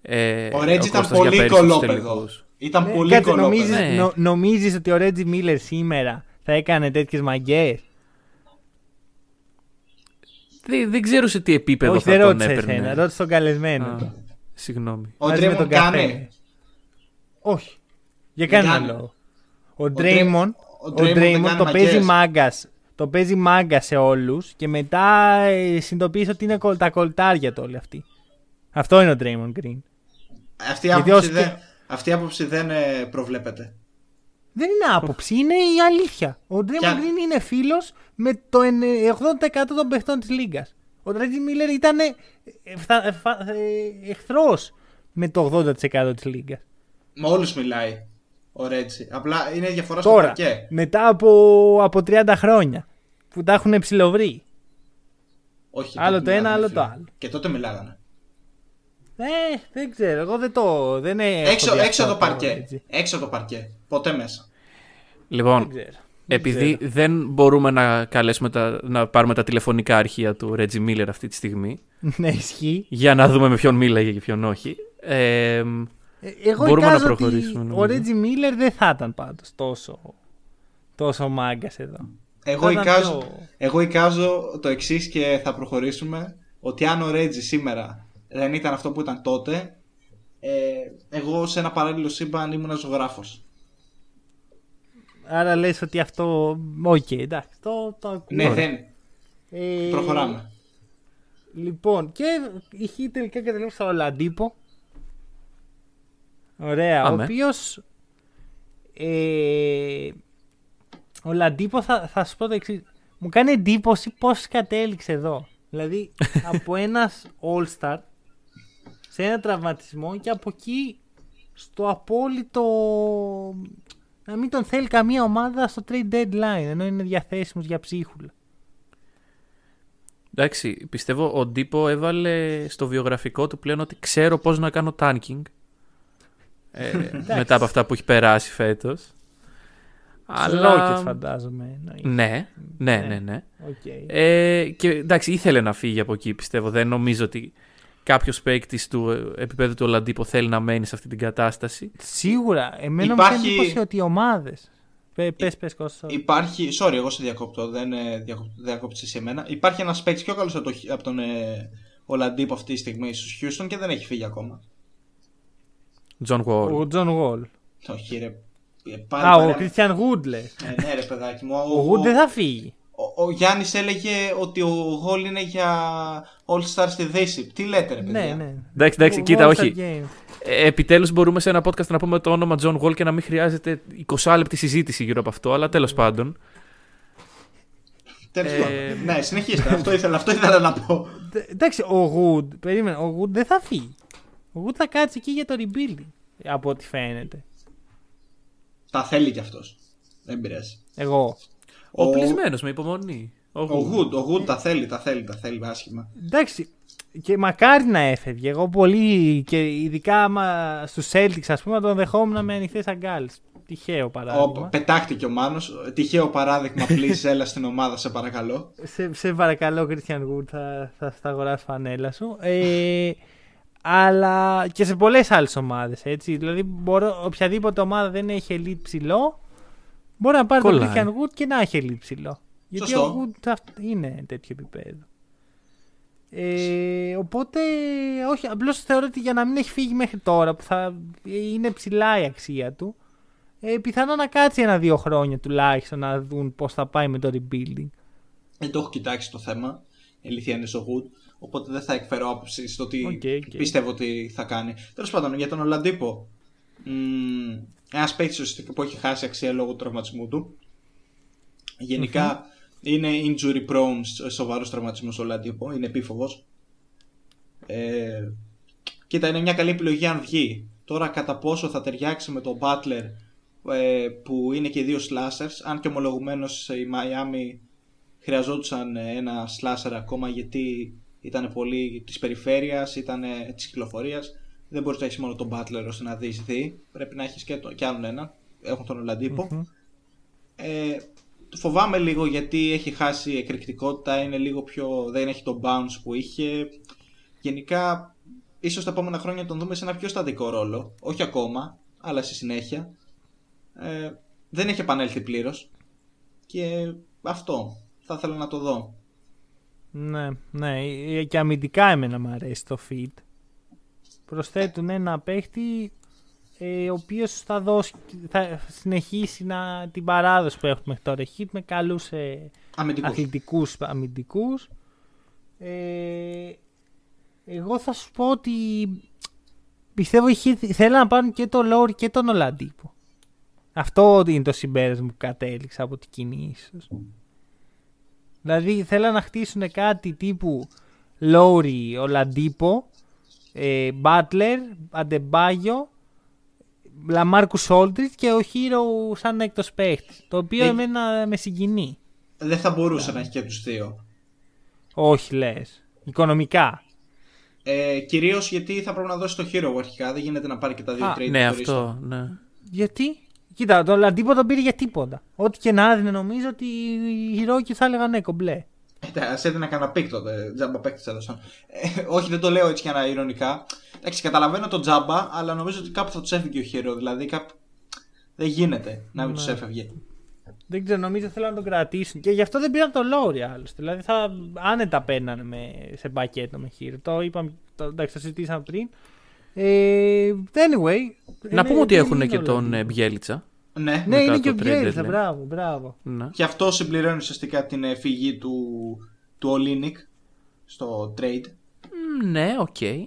Ε, ο Reggie ήταν Κώστας για πολύ πέρυσι στους κολόπεδο τελικούς. ήταν Ναι, πολύ κάτσε, κολόπεδο νομίζεις, Ναι. νο- νομίζεις ότι ο Reggie Miller σήμερα θα έκανε τέτοιες μαγκές; Δεν, δεν ξέρω σε τι επίπεδο Όχι, θα δεν τον ρώτησες έπαιρνε. εσένα, ρώτησε τον καλεσμένο. Α, Συγγνώμη. Ο Μαζί με Draymond τον κάνει. καφέ. Όχι. Για Δεν κανένα κάνει. λόγο. Ο Draymond- Draymond, ο ο Draymond δεν Draymond κάνει το παίζει μαγκές. μάγκας. Το παίζει μάγκα σε όλους και μετά ε, συνειδητοποιήσει ότι είναι κολ- τα κολτάρια του όλοι αυτοί. Αυτό είναι ο Draymond Green. Αυτή η Γιατί άποψη, ως δεν, και- αυτή η άποψη δεν ε, προβλέπεται. Δεν είναι άποψη, είναι η αλήθεια. Ο Draymond Ποια- Green είναι φίλος με το εν- 80% των παιχτών της Λίγκας. Ο Reggie Miller ήταν εχθρός με το 80% της Λίγκας. Με όλους μιλάει ο Ρέτσι. Απλά είναι διαφορά στο Τώρα, παρκέ. μετά από, από 30 χρόνια που τα έχουν ψηλοβρει. Όχι, άλλο τότε το ένα, μιλάγανε, άλλο φίλε. το άλλο. Και τότε μιλάγανε. Ε, δεν ξέρω. Εγώ δεν το. Δεν έχω Έξω, δει έξω αυτό το παρκέ. έτσι. Έξω το παρκέ. Ποτέ μέσα. Λοιπόν, Δεν ξέρω. Δεν επειδή ξέρω. δεν μπορούμε να, καλέσουμε τα, να πάρουμε τα τηλεφωνικά αρχεία του Reggie Miller αυτή τη στιγμή ναι, ισχύει. για να δούμε με ποιον μίλαγε και ποιον όχι. Ε, Ε, Εγώ Μπορούμε να εικάζω ότι προχωρήσουμε, Ο νομίζω. Ρέτζι Μίλλερ δεν θα ήταν πάντως τόσο, τόσο μάγκας εδώ. Εγώ Θα ήταν εικάζω, πιο- εγώ εικάζω το εξής και θα προχωρήσουμε. Ότι αν ο Ρέτζι σήμερα δεν ήταν αυτό που ήταν τότε, ε, εγώ σε ένα παράλληλο σύμπαν ήμουν ζωγράφος. Άρα λες ότι αυτό. Οκ, εντάξει, το, το ακούω. Ναι, δεν. Ε, Προχωράμε. Λοιπόν, και η Χ τελικά καταλήγει στο Ολαντίπο. Ωραία, ο Πάμε. οποίος. Ε, ο Λαντίπο θα, θα σου πω το εξής. Μου κάνει εντύπωση πώς κατέληξε εδώ. Δηλαδή από ένας All-Star σε ένα τραυματισμό και από εκεί στο απόλυτο να μην τον θέλει καμία ομάδα στο trade deadline ενώ είναι διαθέσιμος για ψίχουλα. εντάξει, πιστεύω ο Ντίπο έβαλε στο βιογραφικό του πλέον ότι ξέρω πώς να κάνω tanking. Ε, μετά από αυτά που έχει περάσει φέτος. Αλλά... φαντάζομαι. εννοείς. Ναι, ναι, ναι, ναι. Οκ. Ε, και εντάξει, ήθελε να φύγει από εκεί, πιστεύω. Δεν νομίζω ότι κάποιος παίκτης του ε, επίπεδου του Ολαντίπο θέλει να μένει σε αυτή την κατάσταση. Σίγουρα. Εμένα Υπάρχει- μου κάνει εντύπωση ότι οι ομάδες. Πε πες, πες, Κώστα. Υπάρχει. Sorry, εγώ σε διακόπτω. Δεν ε, διακόπ- δεν διακόπτεις εσύ εμένα. Υπάρχει ένας παίκτης πιο καλός από, το, από τον ε, Ολαντίπο αυτή τη στιγμή στους Houston και δεν έχει φύγει ακόμα. John Wall. Ο Τζον Γουόλ. Όχι, ρε. Ε, πάρε- Α, πάρε- ο Κρίστιαν Γουντ λες. Ε, ναι, ρε παιδάκι μου. Ο Γουντ δεν θα φύγει. Ο, ο Γιάννης έλεγε ότι ο Γουόλ είναι για All Star στη Δύση. Τι λέτε, ρε παιδιά; Ναι, ναι. Εντάξει, εντάξει, Ο κοίτα, All-Star όχι. Game. Ε, Επιτέλους μπορούμε σε ένα podcast να πούμε το όνομα John Wall και να μην χρειάζεται 20 λεπτή συζήτηση γύρω από αυτό, αλλά τέλος πάντων. Τέλος Ε, πάντων. Ναι, συνεχίστε. αυτό, ήθελα, αυτό ήθελα να πω. Τε- Εντάξει, ο Wood, περίμενε, ο Wood δεν θα φύγει. Ο Wood θα κάτσει εκεί για το rebuilding. Από ό,τι φαίνεται. Τα θέλει κι αυτός. Δεν πειράζει. Εγώ. Ο, Ο- πλησμένος με υπομονή. Ο, Ο Wood, ο Wood τα θέλει, τα θέλει, τα θέλει άσχημα. Εντάξει, και μακάρι να έφευγε. Εγώ πολύ και ειδικά άμα στους Celtics ας πούμε τον δεχόμουν με ανοιχτές αγκάλες. Τυχαίο Ο, παράδειγμα. πετάχτηκε ο Μάνος. Τυχαίο παράδειγμα, please, έλα στην ομάδα, σε παρακαλώ. Σε, σε παρακαλώ, Christian Wood, θα, θα, θα αγοράσω φανέλα σου. Ε, αλλά και σε πολλές άλλες ομάδες. Δηλαδή, μπορώ, οποιαδήποτε ομάδα δεν έχει elite ψηλό, μπορεί να πάρει τον Κολλάει. Christian Wood και να έχει elite ψηλό. Γιατί Σωστό. ο Wood αυ- είναι τέτοιο επίπεδο. Ε, οπότε, όχι, απλώς θεωρώ ότι για να μην έχει φύγει μέχρι τώρα, που θα είναι ψηλά η αξία του, ε, πιθανό να κάτσει ένα-δύο χρόνια τουλάχιστον να δουν πώς θα πάει με το rebuilding. Δεν το έχω κοιτάξει το θέμα. Η αλήθεια είναι στο Wood. Οπότε δεν θα εκφέρω άποψη στο τι OK, OK. πιστεύω ότι θα κάνει. Τέλος πάντων, για τον Ολαντίπο. Ένας παίκτης ουσιαστικά που έχει χάσει αξία λόγω του τραυματισμού του. Γενικά είναι injury prone, σοβαρός τραυματισμός ο Ολαντίπο. Είναι επίφοβος. Ε, κοίτα, είναι μια καλή επιλογή αν βγει. Τώρα, κατά πόσο θα ταιριάξει με τον Butler ε, που είναι και οι δύο slashers, αν και ομολογουμένως η Miami χρειαζόντουσαν ένα slasher ακόμα γιατί ήταν πολύ της περιφέρειας, ήταν της κυκλοφορίας. Δεν μπορείς να έχεις μόνο τον Butler ώστε να δεις δι. Πρέπει να έχεις και, το, και άλλον ένα. Έχουν τον ολαντιπο Ε, το φοβάμαι λίγο γιατί έχει χάσει εκρηκτικότητα, είναι λίγο πιο, δεν έχει τον bounce που είχε. Γενικά, ίσως τα επόμενα χρόνια τον δούμε σε ένα πιο στατικό ρόλο. Όχι ακόμα, αλλά στη συνέχεια. Ε, δεν έχει επανέλθει πλήρως. Και αυτό θα ήθελα να το δω. Ναι, ναι. ε, Και αμυντικά εμένα μου αρέσει το fit. Προσθέτουν ένα παίχτη ε, ο οποίος θα, δώσει, θα συνεχίσει να, την παράδοση που έχουμε μέχρι τώρα. Hit με καλούς ε, Αμυντικούς. αθλητικούς αμυντικούς. Ε, εγώ θα σου πω ότι πιστεύω οι Heat θέλουν να πάρουν και τον Λόρι και τον Ολαντίπο. Αυτό είναι το συμπέρασμα που κατέληξα από την κίνηση. Δηλαδή θέλουν να χτίσουν κάτι τύπου Λόρι, Ολαντίπο, ε, Μπάτλερ, Αντεμπάγιο, ΛαΜάρκους Όλντριτζ και ο Χείρο σαν έκτος παίχτης. Το οποίο Ε, εμένα με συγκινεί. Δεν θα μπορούσε να έχει και τους δύο. Όχι λες. Οικονομικά. Ε, Κυρίως γιατί θα πρέπει να δώσει το Hero αρχικά. Δεν γίνεται να πάρει και τα δύο Α, trade. Ναι, χωρίς αυτό. Ναι. Γιατί; Κοίτα, τον Ολαντίπο τον πήρε για τίποτα. Ό,τι και να έδινε νομίζω ότι οι Χειρόκοι θα έλεγαν ναι, κομπλέ. Ας έδιναν κανένα pick τότε. Τζάμπα παίκτης έδωσαν. Ε, όχι, δεν το λέω έτσι για να ειρωνικά. Εντάξει, καταλαβαίνω τον τζάμπα, αλλά νομίζω ότι κάπου θα τους έφυγε ο Hero. Δηλαδή κάπου. Δεν γίνεται να μην Ναι. του έφευγε. Δεν ξέρω, νομίζω θέλουν να τον κρατήσουν. Και γι' αυτό δεν πήραν τον Λόρι άλλωστε. Δηλαδή θα άνετα παίρνανε με, σε πακέτο με Χείρο. Το είπαμε, το, εντάξει, το συζητήσαμε πριν. Ε, anyway. Να είναι- πούμε ότι δεν έχουν είναι και ο τον Λόρι. ε, Μπιέλιτσα. Ναι, Ναι, μετά είναι το και ο trade Μπιέλιτσα. deadline. Μπράβο, μπράβο. Ναι. Και αυτό συμπληρώνει ουσιαστικά την ε, φυγή του, του Ολίνικ στο trade. Μ, Ναι, οκ. Ε,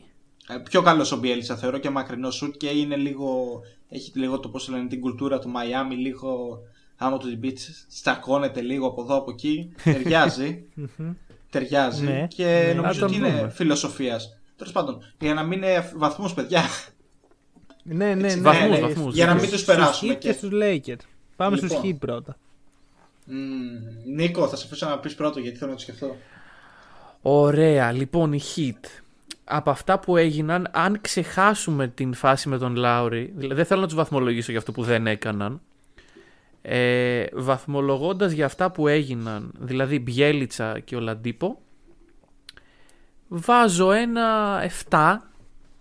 πιο καλός ο Μπιέλιτσα θεωρώ και μακρινό σουτ και είναι λίγο. Έχει λίγο το πώς λένε την κουλτούρα του Μαϊάμι, λίγο. Άμα του την πεις, τσακώνεται λίγο από εδώ από εκεί. Ταιριάζει. ταιριάζει. Ναι. Και Ναι, νομίζω θα ότι τον είναι δούμε. φιλοσοφίας. Τέλος πάντων, για να μην είναι βαθμούς, παιδιά. Ναι, ναι, ναι. Βαθμούς, ναι, βαθμούς. Για να μην Στους τους περάσουμε Heat και- και στους Lakers. Πάμε Λοιπόν. στους Heat πρώτα. Μμμ, Νίκο, θα σε αφήσω να πεις πρώτο γιατί θέλω να το σκεφτώ. Ωραία, λοιπόν η Heat. Από αυτά που έγιναν, αν ξεχάσουμε την φάση με τον Λάουρι, δηλαδή δεν θέλω να τους βαθμολογήσω για αυτό που δεν έκαναν, ε, βαθμολογώντας για αυτά που έγιναν, δηλαδή Μπιέλιτσα και ο Λαντίπο, βάζω ένα 7,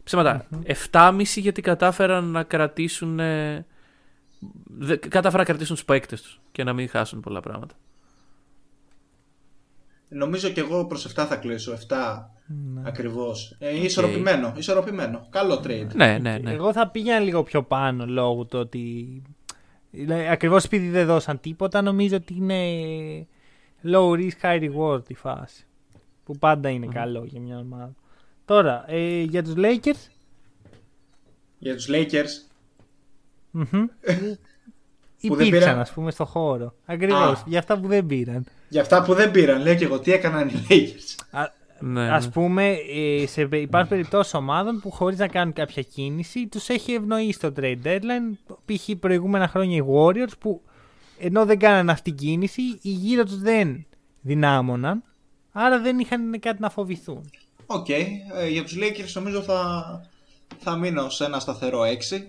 ψέματα, 7,5 γιατί κατάφεραν να κρατήσουν, ε, δε- κατάφεραν να κρατήσουν τους παίκτες τους και να μην χάσουν πολλά πράγματα. Νομίζω και εγώ προς 7 θα κλείσω. 7 Ναι. ακριβώς. Ε, ισορροπημένο, ισορροπημένο. Καλό trade. Ναι, ναι, ναι. Εγώ θα πήγαινα λίγο πιο πάνω λόγω του ότι. Δηλαδή, ακριβώς επειδή δεν δώσαν τίποτα, νομίζω ότι είναι low risk, high reward η φάση. Που πάντα είναι καλό για μια ομάδα. Τώρα, ε, για τους Lakers, Για τους Lakers. Μμμ. Που δεν Υπήρξαν, πήραν. ας πούμε, στο χώρο. Ακριβώς. Α. Για αυτά που δεν πήραν. Για αυτά που δεν πήραν, λέω και εγώ τι έκαναν οι Lakers. Α Ναι, ας ναι. πούμε, ε, σε, υπάρχουν περιπτώσεις ομάδων που χωρίς να κάνουν κάποια κίνηση τους έχει ευνοήσει το trade deadline. Π.χ. προηγούμενα χρόνια οι Warriors που ενώ δεν κάνανε αυτή την κίνηση, οι γύρω τους δεν δυνάμωναν. Άρα δεν είχαν κάτι να φοβηθούν. Οκ. ε, για τους Lakers νομίζω θα, θα μείνω σε ένα σταθερό 6.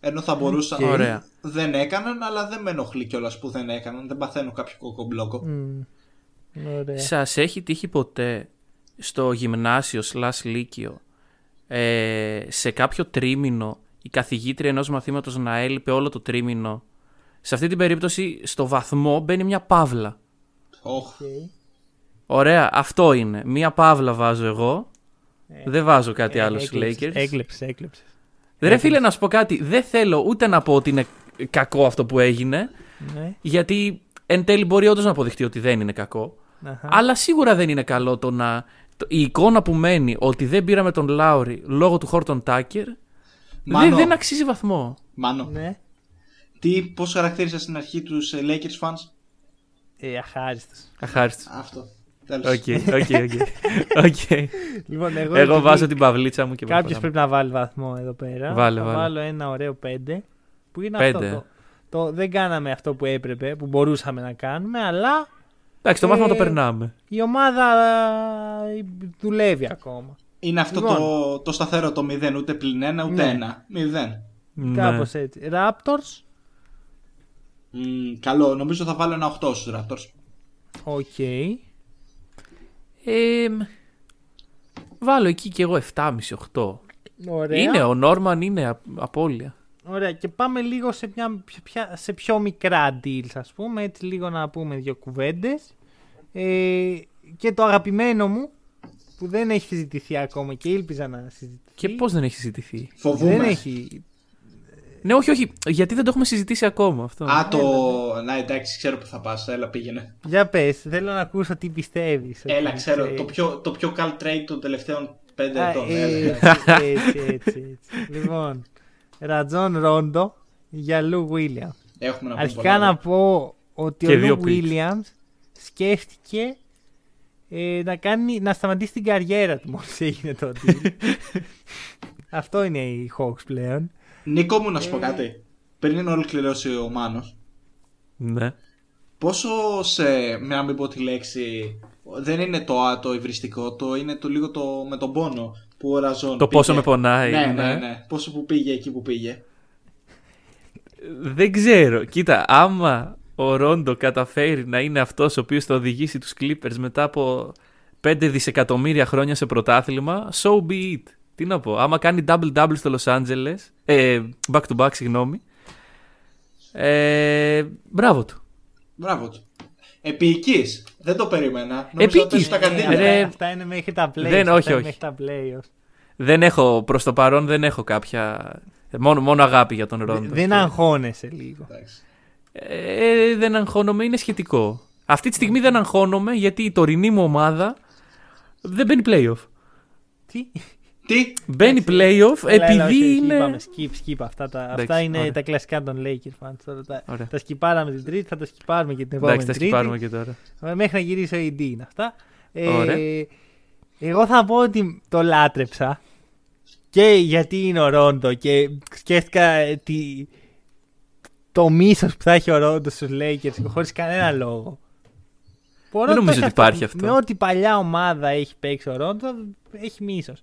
Ενώ θα μπορούσαν. Ωραία. Δεν έκαναν, αλλά δεν με ενοχλεί κιόλας που δεν έκαναν. Δεν παθαίνω κάποιο κοκομπλόκο. Μμ. Ωραία. Σας έχει τύχει ποτέ στο γυμνάσιο slash λύκειο ε, σε κάποιο τρίμηνο η καθηγήτρια ενός μαθήματος να έλειπε όλο το τρίμηνο; Σε αυτή την περίπτωση στο βαθμό μπαίνει μια παύλα. Οχ. Ωραία, αυτό είναι. Μια παύλα βάζω εγώ. Δεν βάζω κάτι άλλο στους Lakers. Έκλεψες, έκλεψες. Ρε φίλε να σου πω κάτι. Δεν θέλω ούτε να πω ότι είναι κακό αυτό που έγινε. Ναι. Γιατί εν τέλει μπορεί όντως να αποδειχτεί ότι δεν είναι κακό. Αχα. Αλλά σίγουρα δεν είναι καλό το να. το- η εικόνα που μένει ότι δεν πήραμε τον Λάουρι λόγω του Χόρτον Τάκερ Μάνο. δεν, δεν αξίζει βαθμό. Μάνο. Ναι. Τι, πώς χαρακτήρισα στην αρχή τους ε, Lakers fans; Ε, αχάριστος. Αχάριστος. Αυτό. Τέλος. OK, OK, OK. OK. Λοιπόν, εγώ, Εγώ επειδή βάζω την παυλίτσα μου και Κάποιος προχωράμε. πρέπει να βάλει βαθμό εδώ πέρα. Βάλε, θα βάλε. βάλω ένα ωραίο 5. Που είναι Πέντε. αυτό. Το, το, δεν κάναμε αυτό που έπρεπε, που μπορούσαμε να κάνουμε, αλλά Εντάξει, το μάθημα το Ε, περνάμε. η ομάδα ε, δουλεύει ακόμα. Είναι αυτό Λοιπόν. το, το σταθερό το 0, ούτε πλην 1 ούτε Ναι. 1. 0. Ναι. Κάπως έτσι. Raptors, Μμ, καλό, νομίζω θα βάλω ένα 8 στους Raptors. OK. Ε, βάλω εκεί κι εγώ 7,5-8. Ωραία. Είναι, ο Νόρμαν είναι α- απώλεια. Ωραία. Και πάμε λίγο σε, μια, πιο- πια- σε πιο μικρά deals, ας πούμε. Έτσι λίγο να πούμε δύο κουβέντες. Ε, και το αγαπημένο μου, που δεν έχει συζητηθεί ακόμα και ήλπιζα να συζητηθεί. Και πώς δεν έχει συζητηθεί; Φοβούμαι. Δεν έχει. Ναι, όχι, όχι. Γιατί δεν το έχουμε συζητήσει ακόμα αυτό. Α, το. Να εντάξει, ξέρω που θα πας. Έλα, πήγαινε. Για πες, θέλω να ακούσω τι πιστεύεις. Έλα, ότι ξέρω. ξέρει. Το πιο, το πιο καλ trade των τελευταίων 5 Α, ετών. ε, Έλα. έτσι, έτσι, έτσι, έτσι. λοιπόν, Ρατζόν Ρόντο για Λου Βίλιαμς. Έχουμε να πούμε Αρχικά πολλά. να πω ότι Και ο δύο Λου picks. Βίλιαμς σκέφτηκε ε, να, κάνει, να σταματήσει την καριέρα του μόλις έγινε το deal. Αυτό είναι οι Hawks πλέον. Νίκο μου, να σου πω Ε. κάτι. Πριν ολοκληρώσει ο Μάνος, Ναι. πόσο σε. Με να μην πω τη λέξη. Δεν είναι το α, το υβριστικό, το είναι το λίγο το με τον πόνο που ο Ραζόν. Το πόσο πήγε. με πονάει, Ναι, ναι. ναι, ναι. Πόσο που πήγε εκεί που πήγε. Δεν ξέρω. Κοίτα, άμα ο Ρόντο καταφέρει να είναι αυτός ο οποίος θα οδηγήσει τους Clippers μετά από 5 δισεκατομμύρια χρόνια σε πρωτάθλημα, so be it. Τι να πω, άμα κάνει double-double στο Los Angeles, ε, back-to-back, συγγνώμη, ε, μπράβο του. Μπράβο του. Επίοικης. Δεν το περίμενα. Νόμιζα ότι Επίοικης. στα Ε, καντίνα. αυτά, Ρε. αυτά είναι μέχρι τα playoffs. Δεν, αυτά όχι, είναι όχι. Μέχρι τα playoffs. Δεν έχω, προς το παρόν δεν έχω κάποια, μόνο, μόνο αγάπη για τον Ρόντο. Δεν αγχώνεσαι λίγο. Εντάξει. Ε, δεν αγχώνομαι, είναι σχετικό. Αυτή τη στιγμή δεν αγχώνομαι γιατί η τωρινή μου ομάδα δεν μπαίνει playoff. Τι; Τι. Μπαίνει playoff Έλα, έλα, όχι, επειδή όχι, είναι. Είπαμε, skip, skip. Αυτά, τα, Εντάξει, αυτά είναι ωραία. τα κλασικά των Lakers fans. Τώρα, τα, Ωραία. τα σκυπάραμε την Τρίτη, θα τα σκυπάρουμε και την επόμενη Εντάξει, θα Τρίτη. σκυπάρουμε και τώρα. Ε, Μέχρι να γυρίσει ο AD είναι αυτά. Ε, Ωραία. Εγώ θα πω ότι το λάτρεψα. Και γιατί είναι ο Ρόντο και σκέφτηκα ε, τι, το μίσος που θα έχει ο Ρόντο στους Lakers χωρίς κανένα λόγο. Μπορώ Δεν να το νομίζω έχει ότι υπάρχει αυτό. Με ό,τι παλιά ομάδα έχει παίξει ο Ρόντο, έχει μίσος.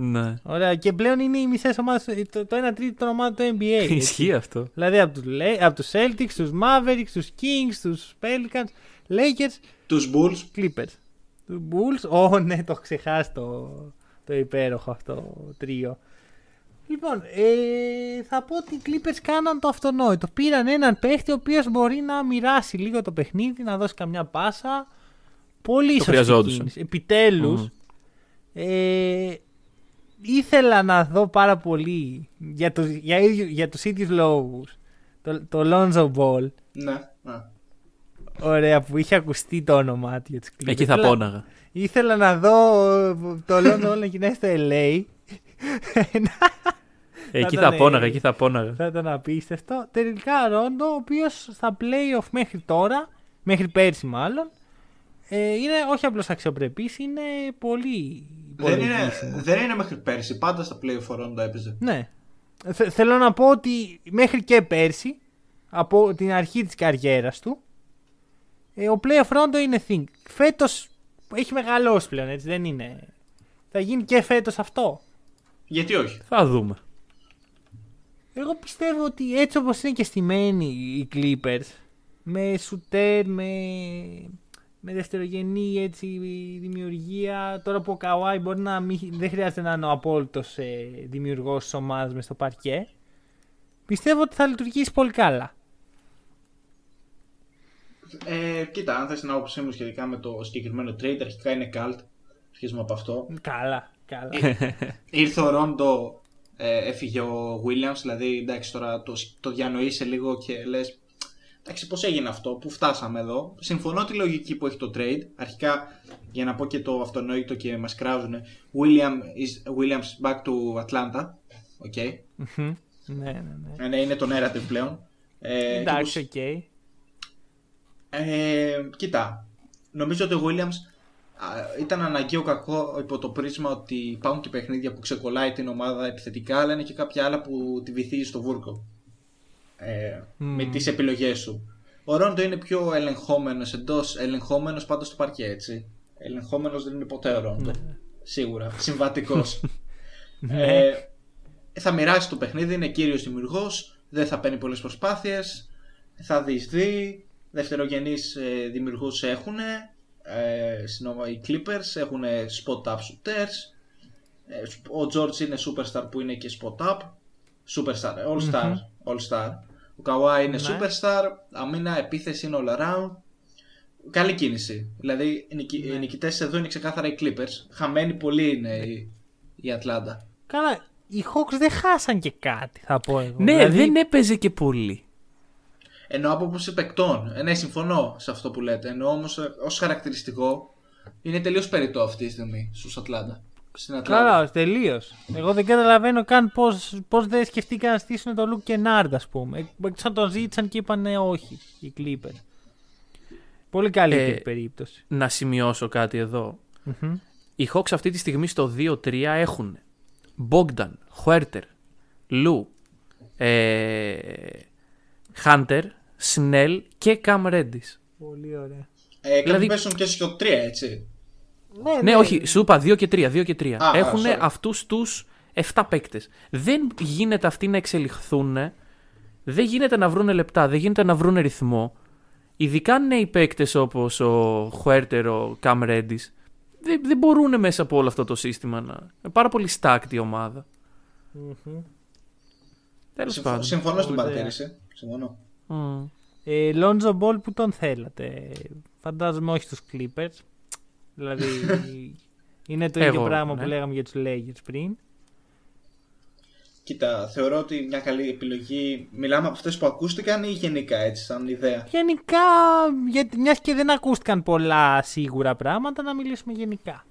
Ναι. Ωραία. Και πλέον είναι οι μισές ομάδες, το, το 1 τρίτο των ομάδων του NBA. έτσι. Ισχύει αυτό. Δηλαδή από τους, Le- από τους Celtics, τους Mavericks, τους Kings, τους Pelicans, Lakers, Τους Bulls. Clippers. Τους Bulls, ω ναι, το έχω ξεχάσει το, το υπέροχο αυτό τρίο. Λοιπόν, ε, θα πω ότι οι Clippers κάναν το αυτονόητο. Πήραν έναν παίχτη ο οποίος μπορεί να μοιράσει λίγο το παιχνίδι, να δώσει καμιά πάσα. Πολύ σωστή χρειαζόντουσαν. κίνηση. Επιτέλους, Μμμ. ε, ήθελα να δω πάρα πολύ για, τους, για, ίδιο- για τους ίδιους λόγους το, το Lonzo Ball. Ναι. ναι. Ωραία, που είχε ακουστεί το όνομά του για τους Clippers. Εκεί θα Ήθελα- πόναγα. Ήθελα να δω ε, το Lonzo Ball να γυρνάει στο LA. Εκεί Θα θα ήταν, πόναγα, ε, εκεί θα πόναγα. Θα ήταν απίστευτο. Τελικά Ρόντο, ο οποίος στα playoff μέχρι τώρα, μέχρι πέρσι μάλλον, ε, είναι όχι απλώς αξιοπρεπής, είναι πολύ. Δεν είναι, υπολογίσιμο. δεν είναι μέχρι πέρσι. Πάντα στα play for Rondo έπαιζε. Ναι. Θε- θέλω να πω ότι μέχρι και πέρσι, από την αρχή της καριέρας του, ε, ο playoff Rondo είναι thing. Φέτος έχει μεγαλώσει πλέον, έτσι δεν είναι. Θα γίνει και φέτος αυτό. Γιατί όχι; Θα δούμε. Εγώ πιστεύω ότι έτσι όπως είναι και στημένοι οι Clippers, με σουτέρ, με, με δευτερογενή έτσι, δημιουργία, τώρα που ο Καουάι μπορεί να μην, δεν χρειάζεται να είναι ο απόλυτος ε, δημιουργός της ομάδας μες στο παρκέ, πιστεύω ότι θα λειτουργήσει πολύ καλά. Ε, κοίτα, αν θες την άποψή μου σχετικά με το συγκεκριμένο trade, αρχικά είναι cult. Αρχίζουμε από αυτό. Καλά, καλά. Ήρθε ο Ρόντο, ε, έφυγε ο Williams, δηλαδή εντάξει τώρα το, το διανοείσαι λίγο και λες εντάξει πώς έγινε αυτό, που φτάσαμε εδώ. Συμφωνώ τη λογική που έχει το trade. Αρχικά για να πω και το αυτονόητο και μας κράζουν William is, Williams back to Atlanta. Okay. Μμμ. ναι, ναι, ναι. Ε, ναι, είναι το narrative πλέον. Ε, και Εντάξει, οκ. Ε, κοίτα, νομίζω ότι ο Williams α, ήταν αναγκαίο κακό υπό το πρίσμα ότι υπάρχουν και παιχνίδια που ξεκολλάει την ομάδα επιθετικά, αλλά είναι και κάποια άλλα που τη βυθίζει στο βούρκο. Ε, Με τις επιλογές σου. Ο Ρόντο είναι πιο ελεγχόμενος εντός, ελεγχόμενος πάντως στο παρκέ, έτσι. Ελεγχόμενος δεν είναι ποτέ ο Ρόντο. Σίγουρα. Συμβατικός. ε, θα μοιράσει το παιχνίδι, είναι κύριος δημιουργός, δεν θα παίρνει πολλές προσπάθειες, θα διεισδύει, δευτερογενείς ε, δημιουργούς έχουν, ε, συνόμα- οι Clippers έχουν spot up shooters, ε, ο George είναι superstar που είναι και spot up, superstar, all star, all star. Ο Kawhi είναι Ναι. superstar, αμήνα, επίθεση είναι all around. Καλή κίνηση. Δηλαδή οι, νικη- Ναι. οι νικητές εδώ είναι ξεκάθαρα οι Clippers. Χαμένοι πολύ είναι η, η Ατλάντα. Καλά, οι Hawks δεν χάσαν και κάτι, θα πω εγώ. Ναι, Δηλαδή, δεν έπαιζε και πολύ. Εννοώ από άποψη παικτών. Ε, ναι, συμφωνώ σε αυτό που λέτε. Εννοώ όμως ως χαρακτηριστικό είναι τελείως περιττό αυτή τη στιγμή στους Ατλάντα. Στην Ατλάντα. Καλά, τελείως. Εγώ δεν καταλαβαίνω καν πώς πώς δεν σκεφτήκαν να στήσουν τον Λουκ Κενάρντ, ας πούμε. Εκτό αν τον ζήτησαν και είπαν όχι οι Clippers. Πολύ καλύτερη Ε, περίπτωση. Να σημειώσω κάτι εδώ. Μμμ. Οι Hawks αυτή τη στιγμή στο 2-3 έχουν Bogdan, Huerter, Lou, ε, Hunter, Snell και Cam Reddish. Πολύ ωραία. Ε, κάποιοι δηλαδή- πέσουν και στο 3, έτσι. Ναι, όχι, σου είπα 2 και 3. 2 και 3. Α, Έχουν sorry. αυτούς τους 7 παίκτες. Δεν γίνεται αυτοί να εξελιχθούν. Δεν γίνεται να βρουν λεπτά. Δεν γίνεται να βρουν ρυθμό. Ειδικά νέοι παίκτες όπως ο Χουέρτερ, ο Καμ Ρέντις. Δεν, δεν μπορούν μέσα από όλο αυτό το σύστημα να. Είναι πάρα πολύ stacked η ομάδα. Τέλος Συμφω- πάντων. Συμφωνώ στην Ωραία. παρατήρηση. Συμφωνώ. Μμ. Ε, Lonzo Ball που τον θέλατε; Φαντάζομαι όχι στους Clippers. Δηλαδή είναι το ίδιο Εγώ, πράγμα ναι. που λέγαμε για τους Lakers πριν. Κοίτα, θεωρώ ότι μια καλή επιλογή. Μιλάμε από αυτές που ακούστηκαν ή γενικά έτσι, σαν ιδέα; Γενικά, γιατί, μιας και δεν ακούστηκαν πολλά σίγουρα πράγματα, να μιλήσουμε γενικά.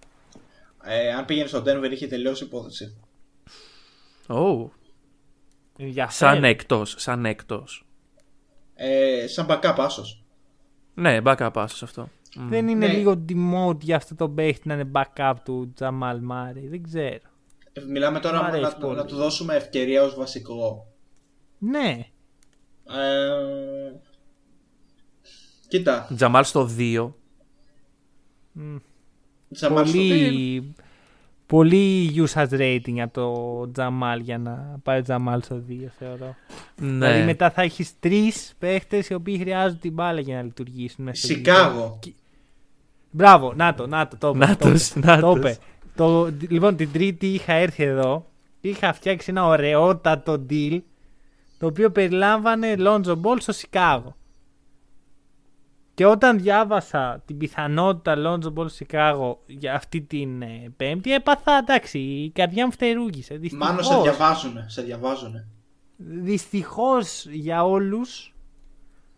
Ε, αν πήγαινε στο Denver, είχε τελειώσει η υπόθεση. Ω, Ενδιαφέρον. σαν εκτό. Σαν εκτό. Ε, σαν backup άσος. Ναι, backup pass σε αυτό. Μμ. Δεν είναι Ναι. λίγο demote για αυτό το παίχτη να είναι backup του Τζαμάλ Μάρι. Δεν ξέρω. Ε, Μιλάμε τώρα Μ' αρέσει να, πολύ. να του δώσουμε ευκαιρία ως βασικό. Ναι. Ε, κοίτα, Τζαμάλ στο 2. Τζαμάλ στο πολύ, πολύ usage rating από το Τζαμάλ για να πάει ο Τζαμάλ στο 2 θεωρώ. Ναι. Δηλαδή μετά θα έχεις τρεις παίχτες οι οποίοι χρειάζονται την μπάλα για να λειτουργήσουν. μέσα στο Σικάγο. Μπράβο, να το, να το, το είπε, Νάτος, το είπε, νάτος. το είπε. Το, λοιπόν, την Τρίτη είχα έρθει εδώ και είχα φτιάξει ένα ωραιότατο deal το οποίο περιλάμβανε Lonzo Ball στο Σικάγο. Και όταν διάβασα την πιθανότητα Lonzo Ball στο Σικάγο για αυτή την ε, Πέμπτη, έπαθα εντάξει, η καρδιά μου φτερούγησε. Μάνο σε Δυστυχώς, διαβάζουνε. Σε διαβάζουνε. δυστυχώς για όλους,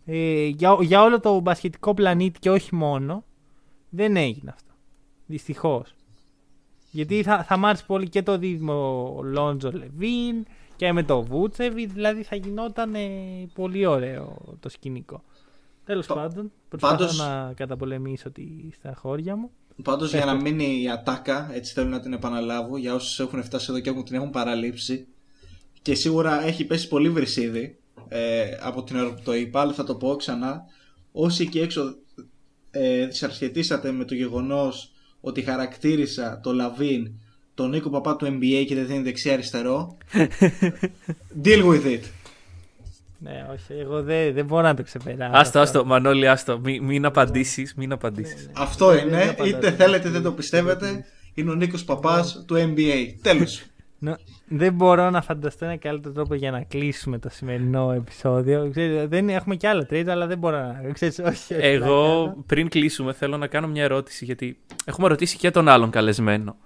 ε, για, για όλο το μπασχετικό πλανήτη και όχι μόνο, δεν έγινε αυτό. Δυστυχώς. Γιατί θα, θα μ' άρεσε πολύ και το δίδυμο Λόντζο Λεβίν και με το Βούτσεβι, δηλαδή θα γινόταν ε, πολύ ωραίο το σκηνικό. Τέλος πάντων, προσπαθώ πάντως- να καταπολεμήσω τη στα χώρια μου. Πάντως για να μείνει η ατάκα, έτσι θέλω να την επαναλάβω για όσους έχουν φτάσει εδώ και έχουν την έχουν παραλείψει. Και σίγουρα έχει πέσει πολύ βρυσίδι ε, από την ώρα που το είπα, αλλά θα το πω ξανά. Όσοι εκεί έξω ε, δυσαρχετήσατε με το γεγονός ότι χαρακτήρισα το Λαβίν τον Νίκο Παπά του NBA και δεν δίνει δεξιά-αριστερό; Deal with it. Ναι, όχι, εγώ δεν, δεν μπορώ να το ξεπεράσω. Άστο, αυτό. άστο, Μανώλη, άστο. Μην, μην απαντήσεις, μην απαντήσεις. Αυτό Δεν- δεν είναι. απαντάω. Είτε θέλετε είτε δεν το πιστεύετε. Είναι ο Νίκος Παπάς του NBA. Τέλος. Ναι, δεν μπορώ να φανταστώ ένα καλύτερο τρόπο για να κλείσουμε το σημερινό επεισόδιο. Ξέρεις, δεν έχουμε κι άλλα τρίτο, αλλά δεν μπορώ να. Ξέρεις, όχι, όχι, να Εγώ κάνω. πριν κλείσουμε θέλω να κάνω μια ερώτηση γιατί έχουμε ρωτήσει και τον άλλον καλεσμένο.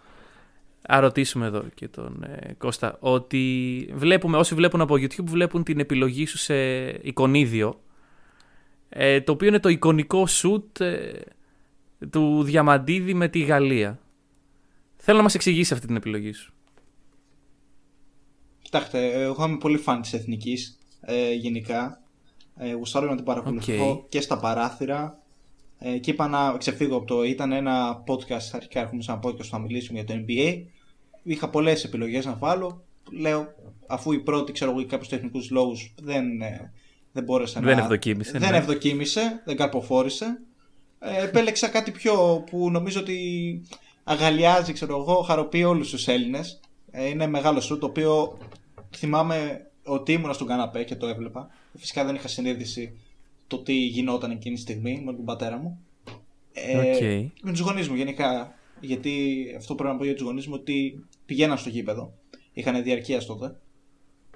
Α ρωτήσουμε εδώ και τον ε, Κώστα ότι βλέπουμε, όσοι βλέπουν από YouTube βλέπουν την επιλογή σου σε εικονίδιο ε, το οποίο είναι το εικονικό σουτ ε, του Διαμαντίδη με τη Γαλλία. Θέλω να μας εξηγήσει αυτή την επιλογή σου. Κοιτάξτε, εγώ είμαι πολύ φαν της εθνικής ε, γενικά. Ε, γουστάρω να την παρακολουθώ Οκ. και στα παράθυρα. Ε, και είπα να ξεφύγω από το. Ήταν ένα podcast, αρχικά έχουμε σε ένα podcast που θα μιλήσουμε για το NBA. Είχα πολλές επιλογές να βάλω. Λέω, αφού η πρώτη, ξέρω εγώ, για κάποιους τεχνικούς λόγους δεν, ε, δεν μπόρεσε Δεν να. ευδοκίμησε, Δεν ναι. ευδοκίμησε, δεν καρποφόρησε. Ε, επέλεξα κάτι πιο που νομίζω ότι αγαλιάζει, ξέρω εγώ, χαροποιεί όλους τους Έλληνες. Ε, είναι μεγάλο σου, το οποίο θυμάμαι ότι ήμουνα στον καναπέ και το έβλεπα. Φυσικά δεν είχα συνείδηση το τι γινόταν εκείνη τη στιγμή με τον πατέρα μου. Ε, Οκ. Με τους γονείς μου γενικά. Γιατί αυτό πρέπει να πω για τους γονείς μου ότι πηγαίναν στο γήπεδο. Είχαν διαρκεία τότε.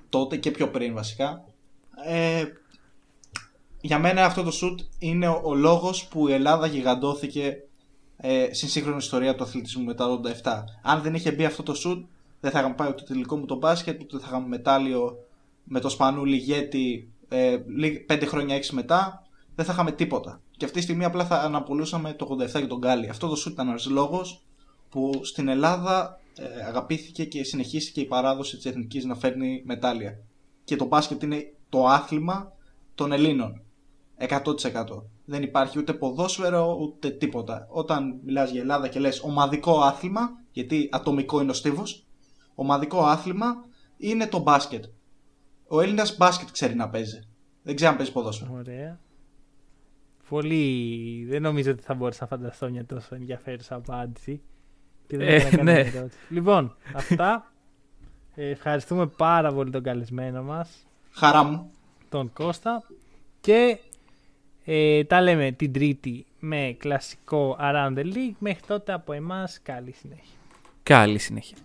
Τότε και πιο πριν βασικά. Ε, για μένα αυτό το σουτ είναι ο, ο λόγος που η Ελλάδα γιγαντώθηκε ε, στην σύγχρονη ιστορία του αθλητισμού μετά το 87. Αν δεν είχε μπει αυτό το σουτ, δεν θα είχαμε πάει ούτε τελικό μου το μπάσκετ, ούτε θα είχαμε μετάλλιο με το Σπανούλι Γέτη ε, λίγ- πέντε χρόνια έξι μετά, δεν θα είχαμε τίποτα. Και αυτή τη στιγμή απλά θα αναπολούσαμε το 87 για τον Γκάλι. Αυτό το σουτ ήταν ένα λόγος που στην Ελλάδα ε, αγαπήθηκε και συνεχίστηκε η παράδοση της εθνικής να φέρνει μετάλλια. Και το μπάσκετ είναι το άθλημα των Ελλήνων. 100%. Δεν υπάρχει ούτε ποδόσφαιρο ούτε τίποτα. Όταν μιλάς για Ελλάδα και λες ομαδικό άθλημα, γιατί ατομικό είναι ο στίβος, ομαδικό άθλημα είναι το μπάσκετ. Ο Έλληνας μπάσκετ ξέρει να παίζει. Δεν ξέρει να παίζει ποδόσφαιρο. Ωραία. Πολύ. Δεν νομίζω ότι θα μπορούσα να φανταστώ μια τόσο ενδιαφέρουσα απάντηση. Και δεν Ε, έχω να κάνω ναι. μια ερώτηση. Λοιπόν, αυτά. Ε, ευχαριστούμε πάρα πολύ τον καλεσμένο μας, Χαρά μου. τον Κώστα. Και ε, τα λέμε την Τρίτη με κλασικό Around the League. Μέχρι τότε από εμάς καλή συνέχεια. Καλή συνέχεια.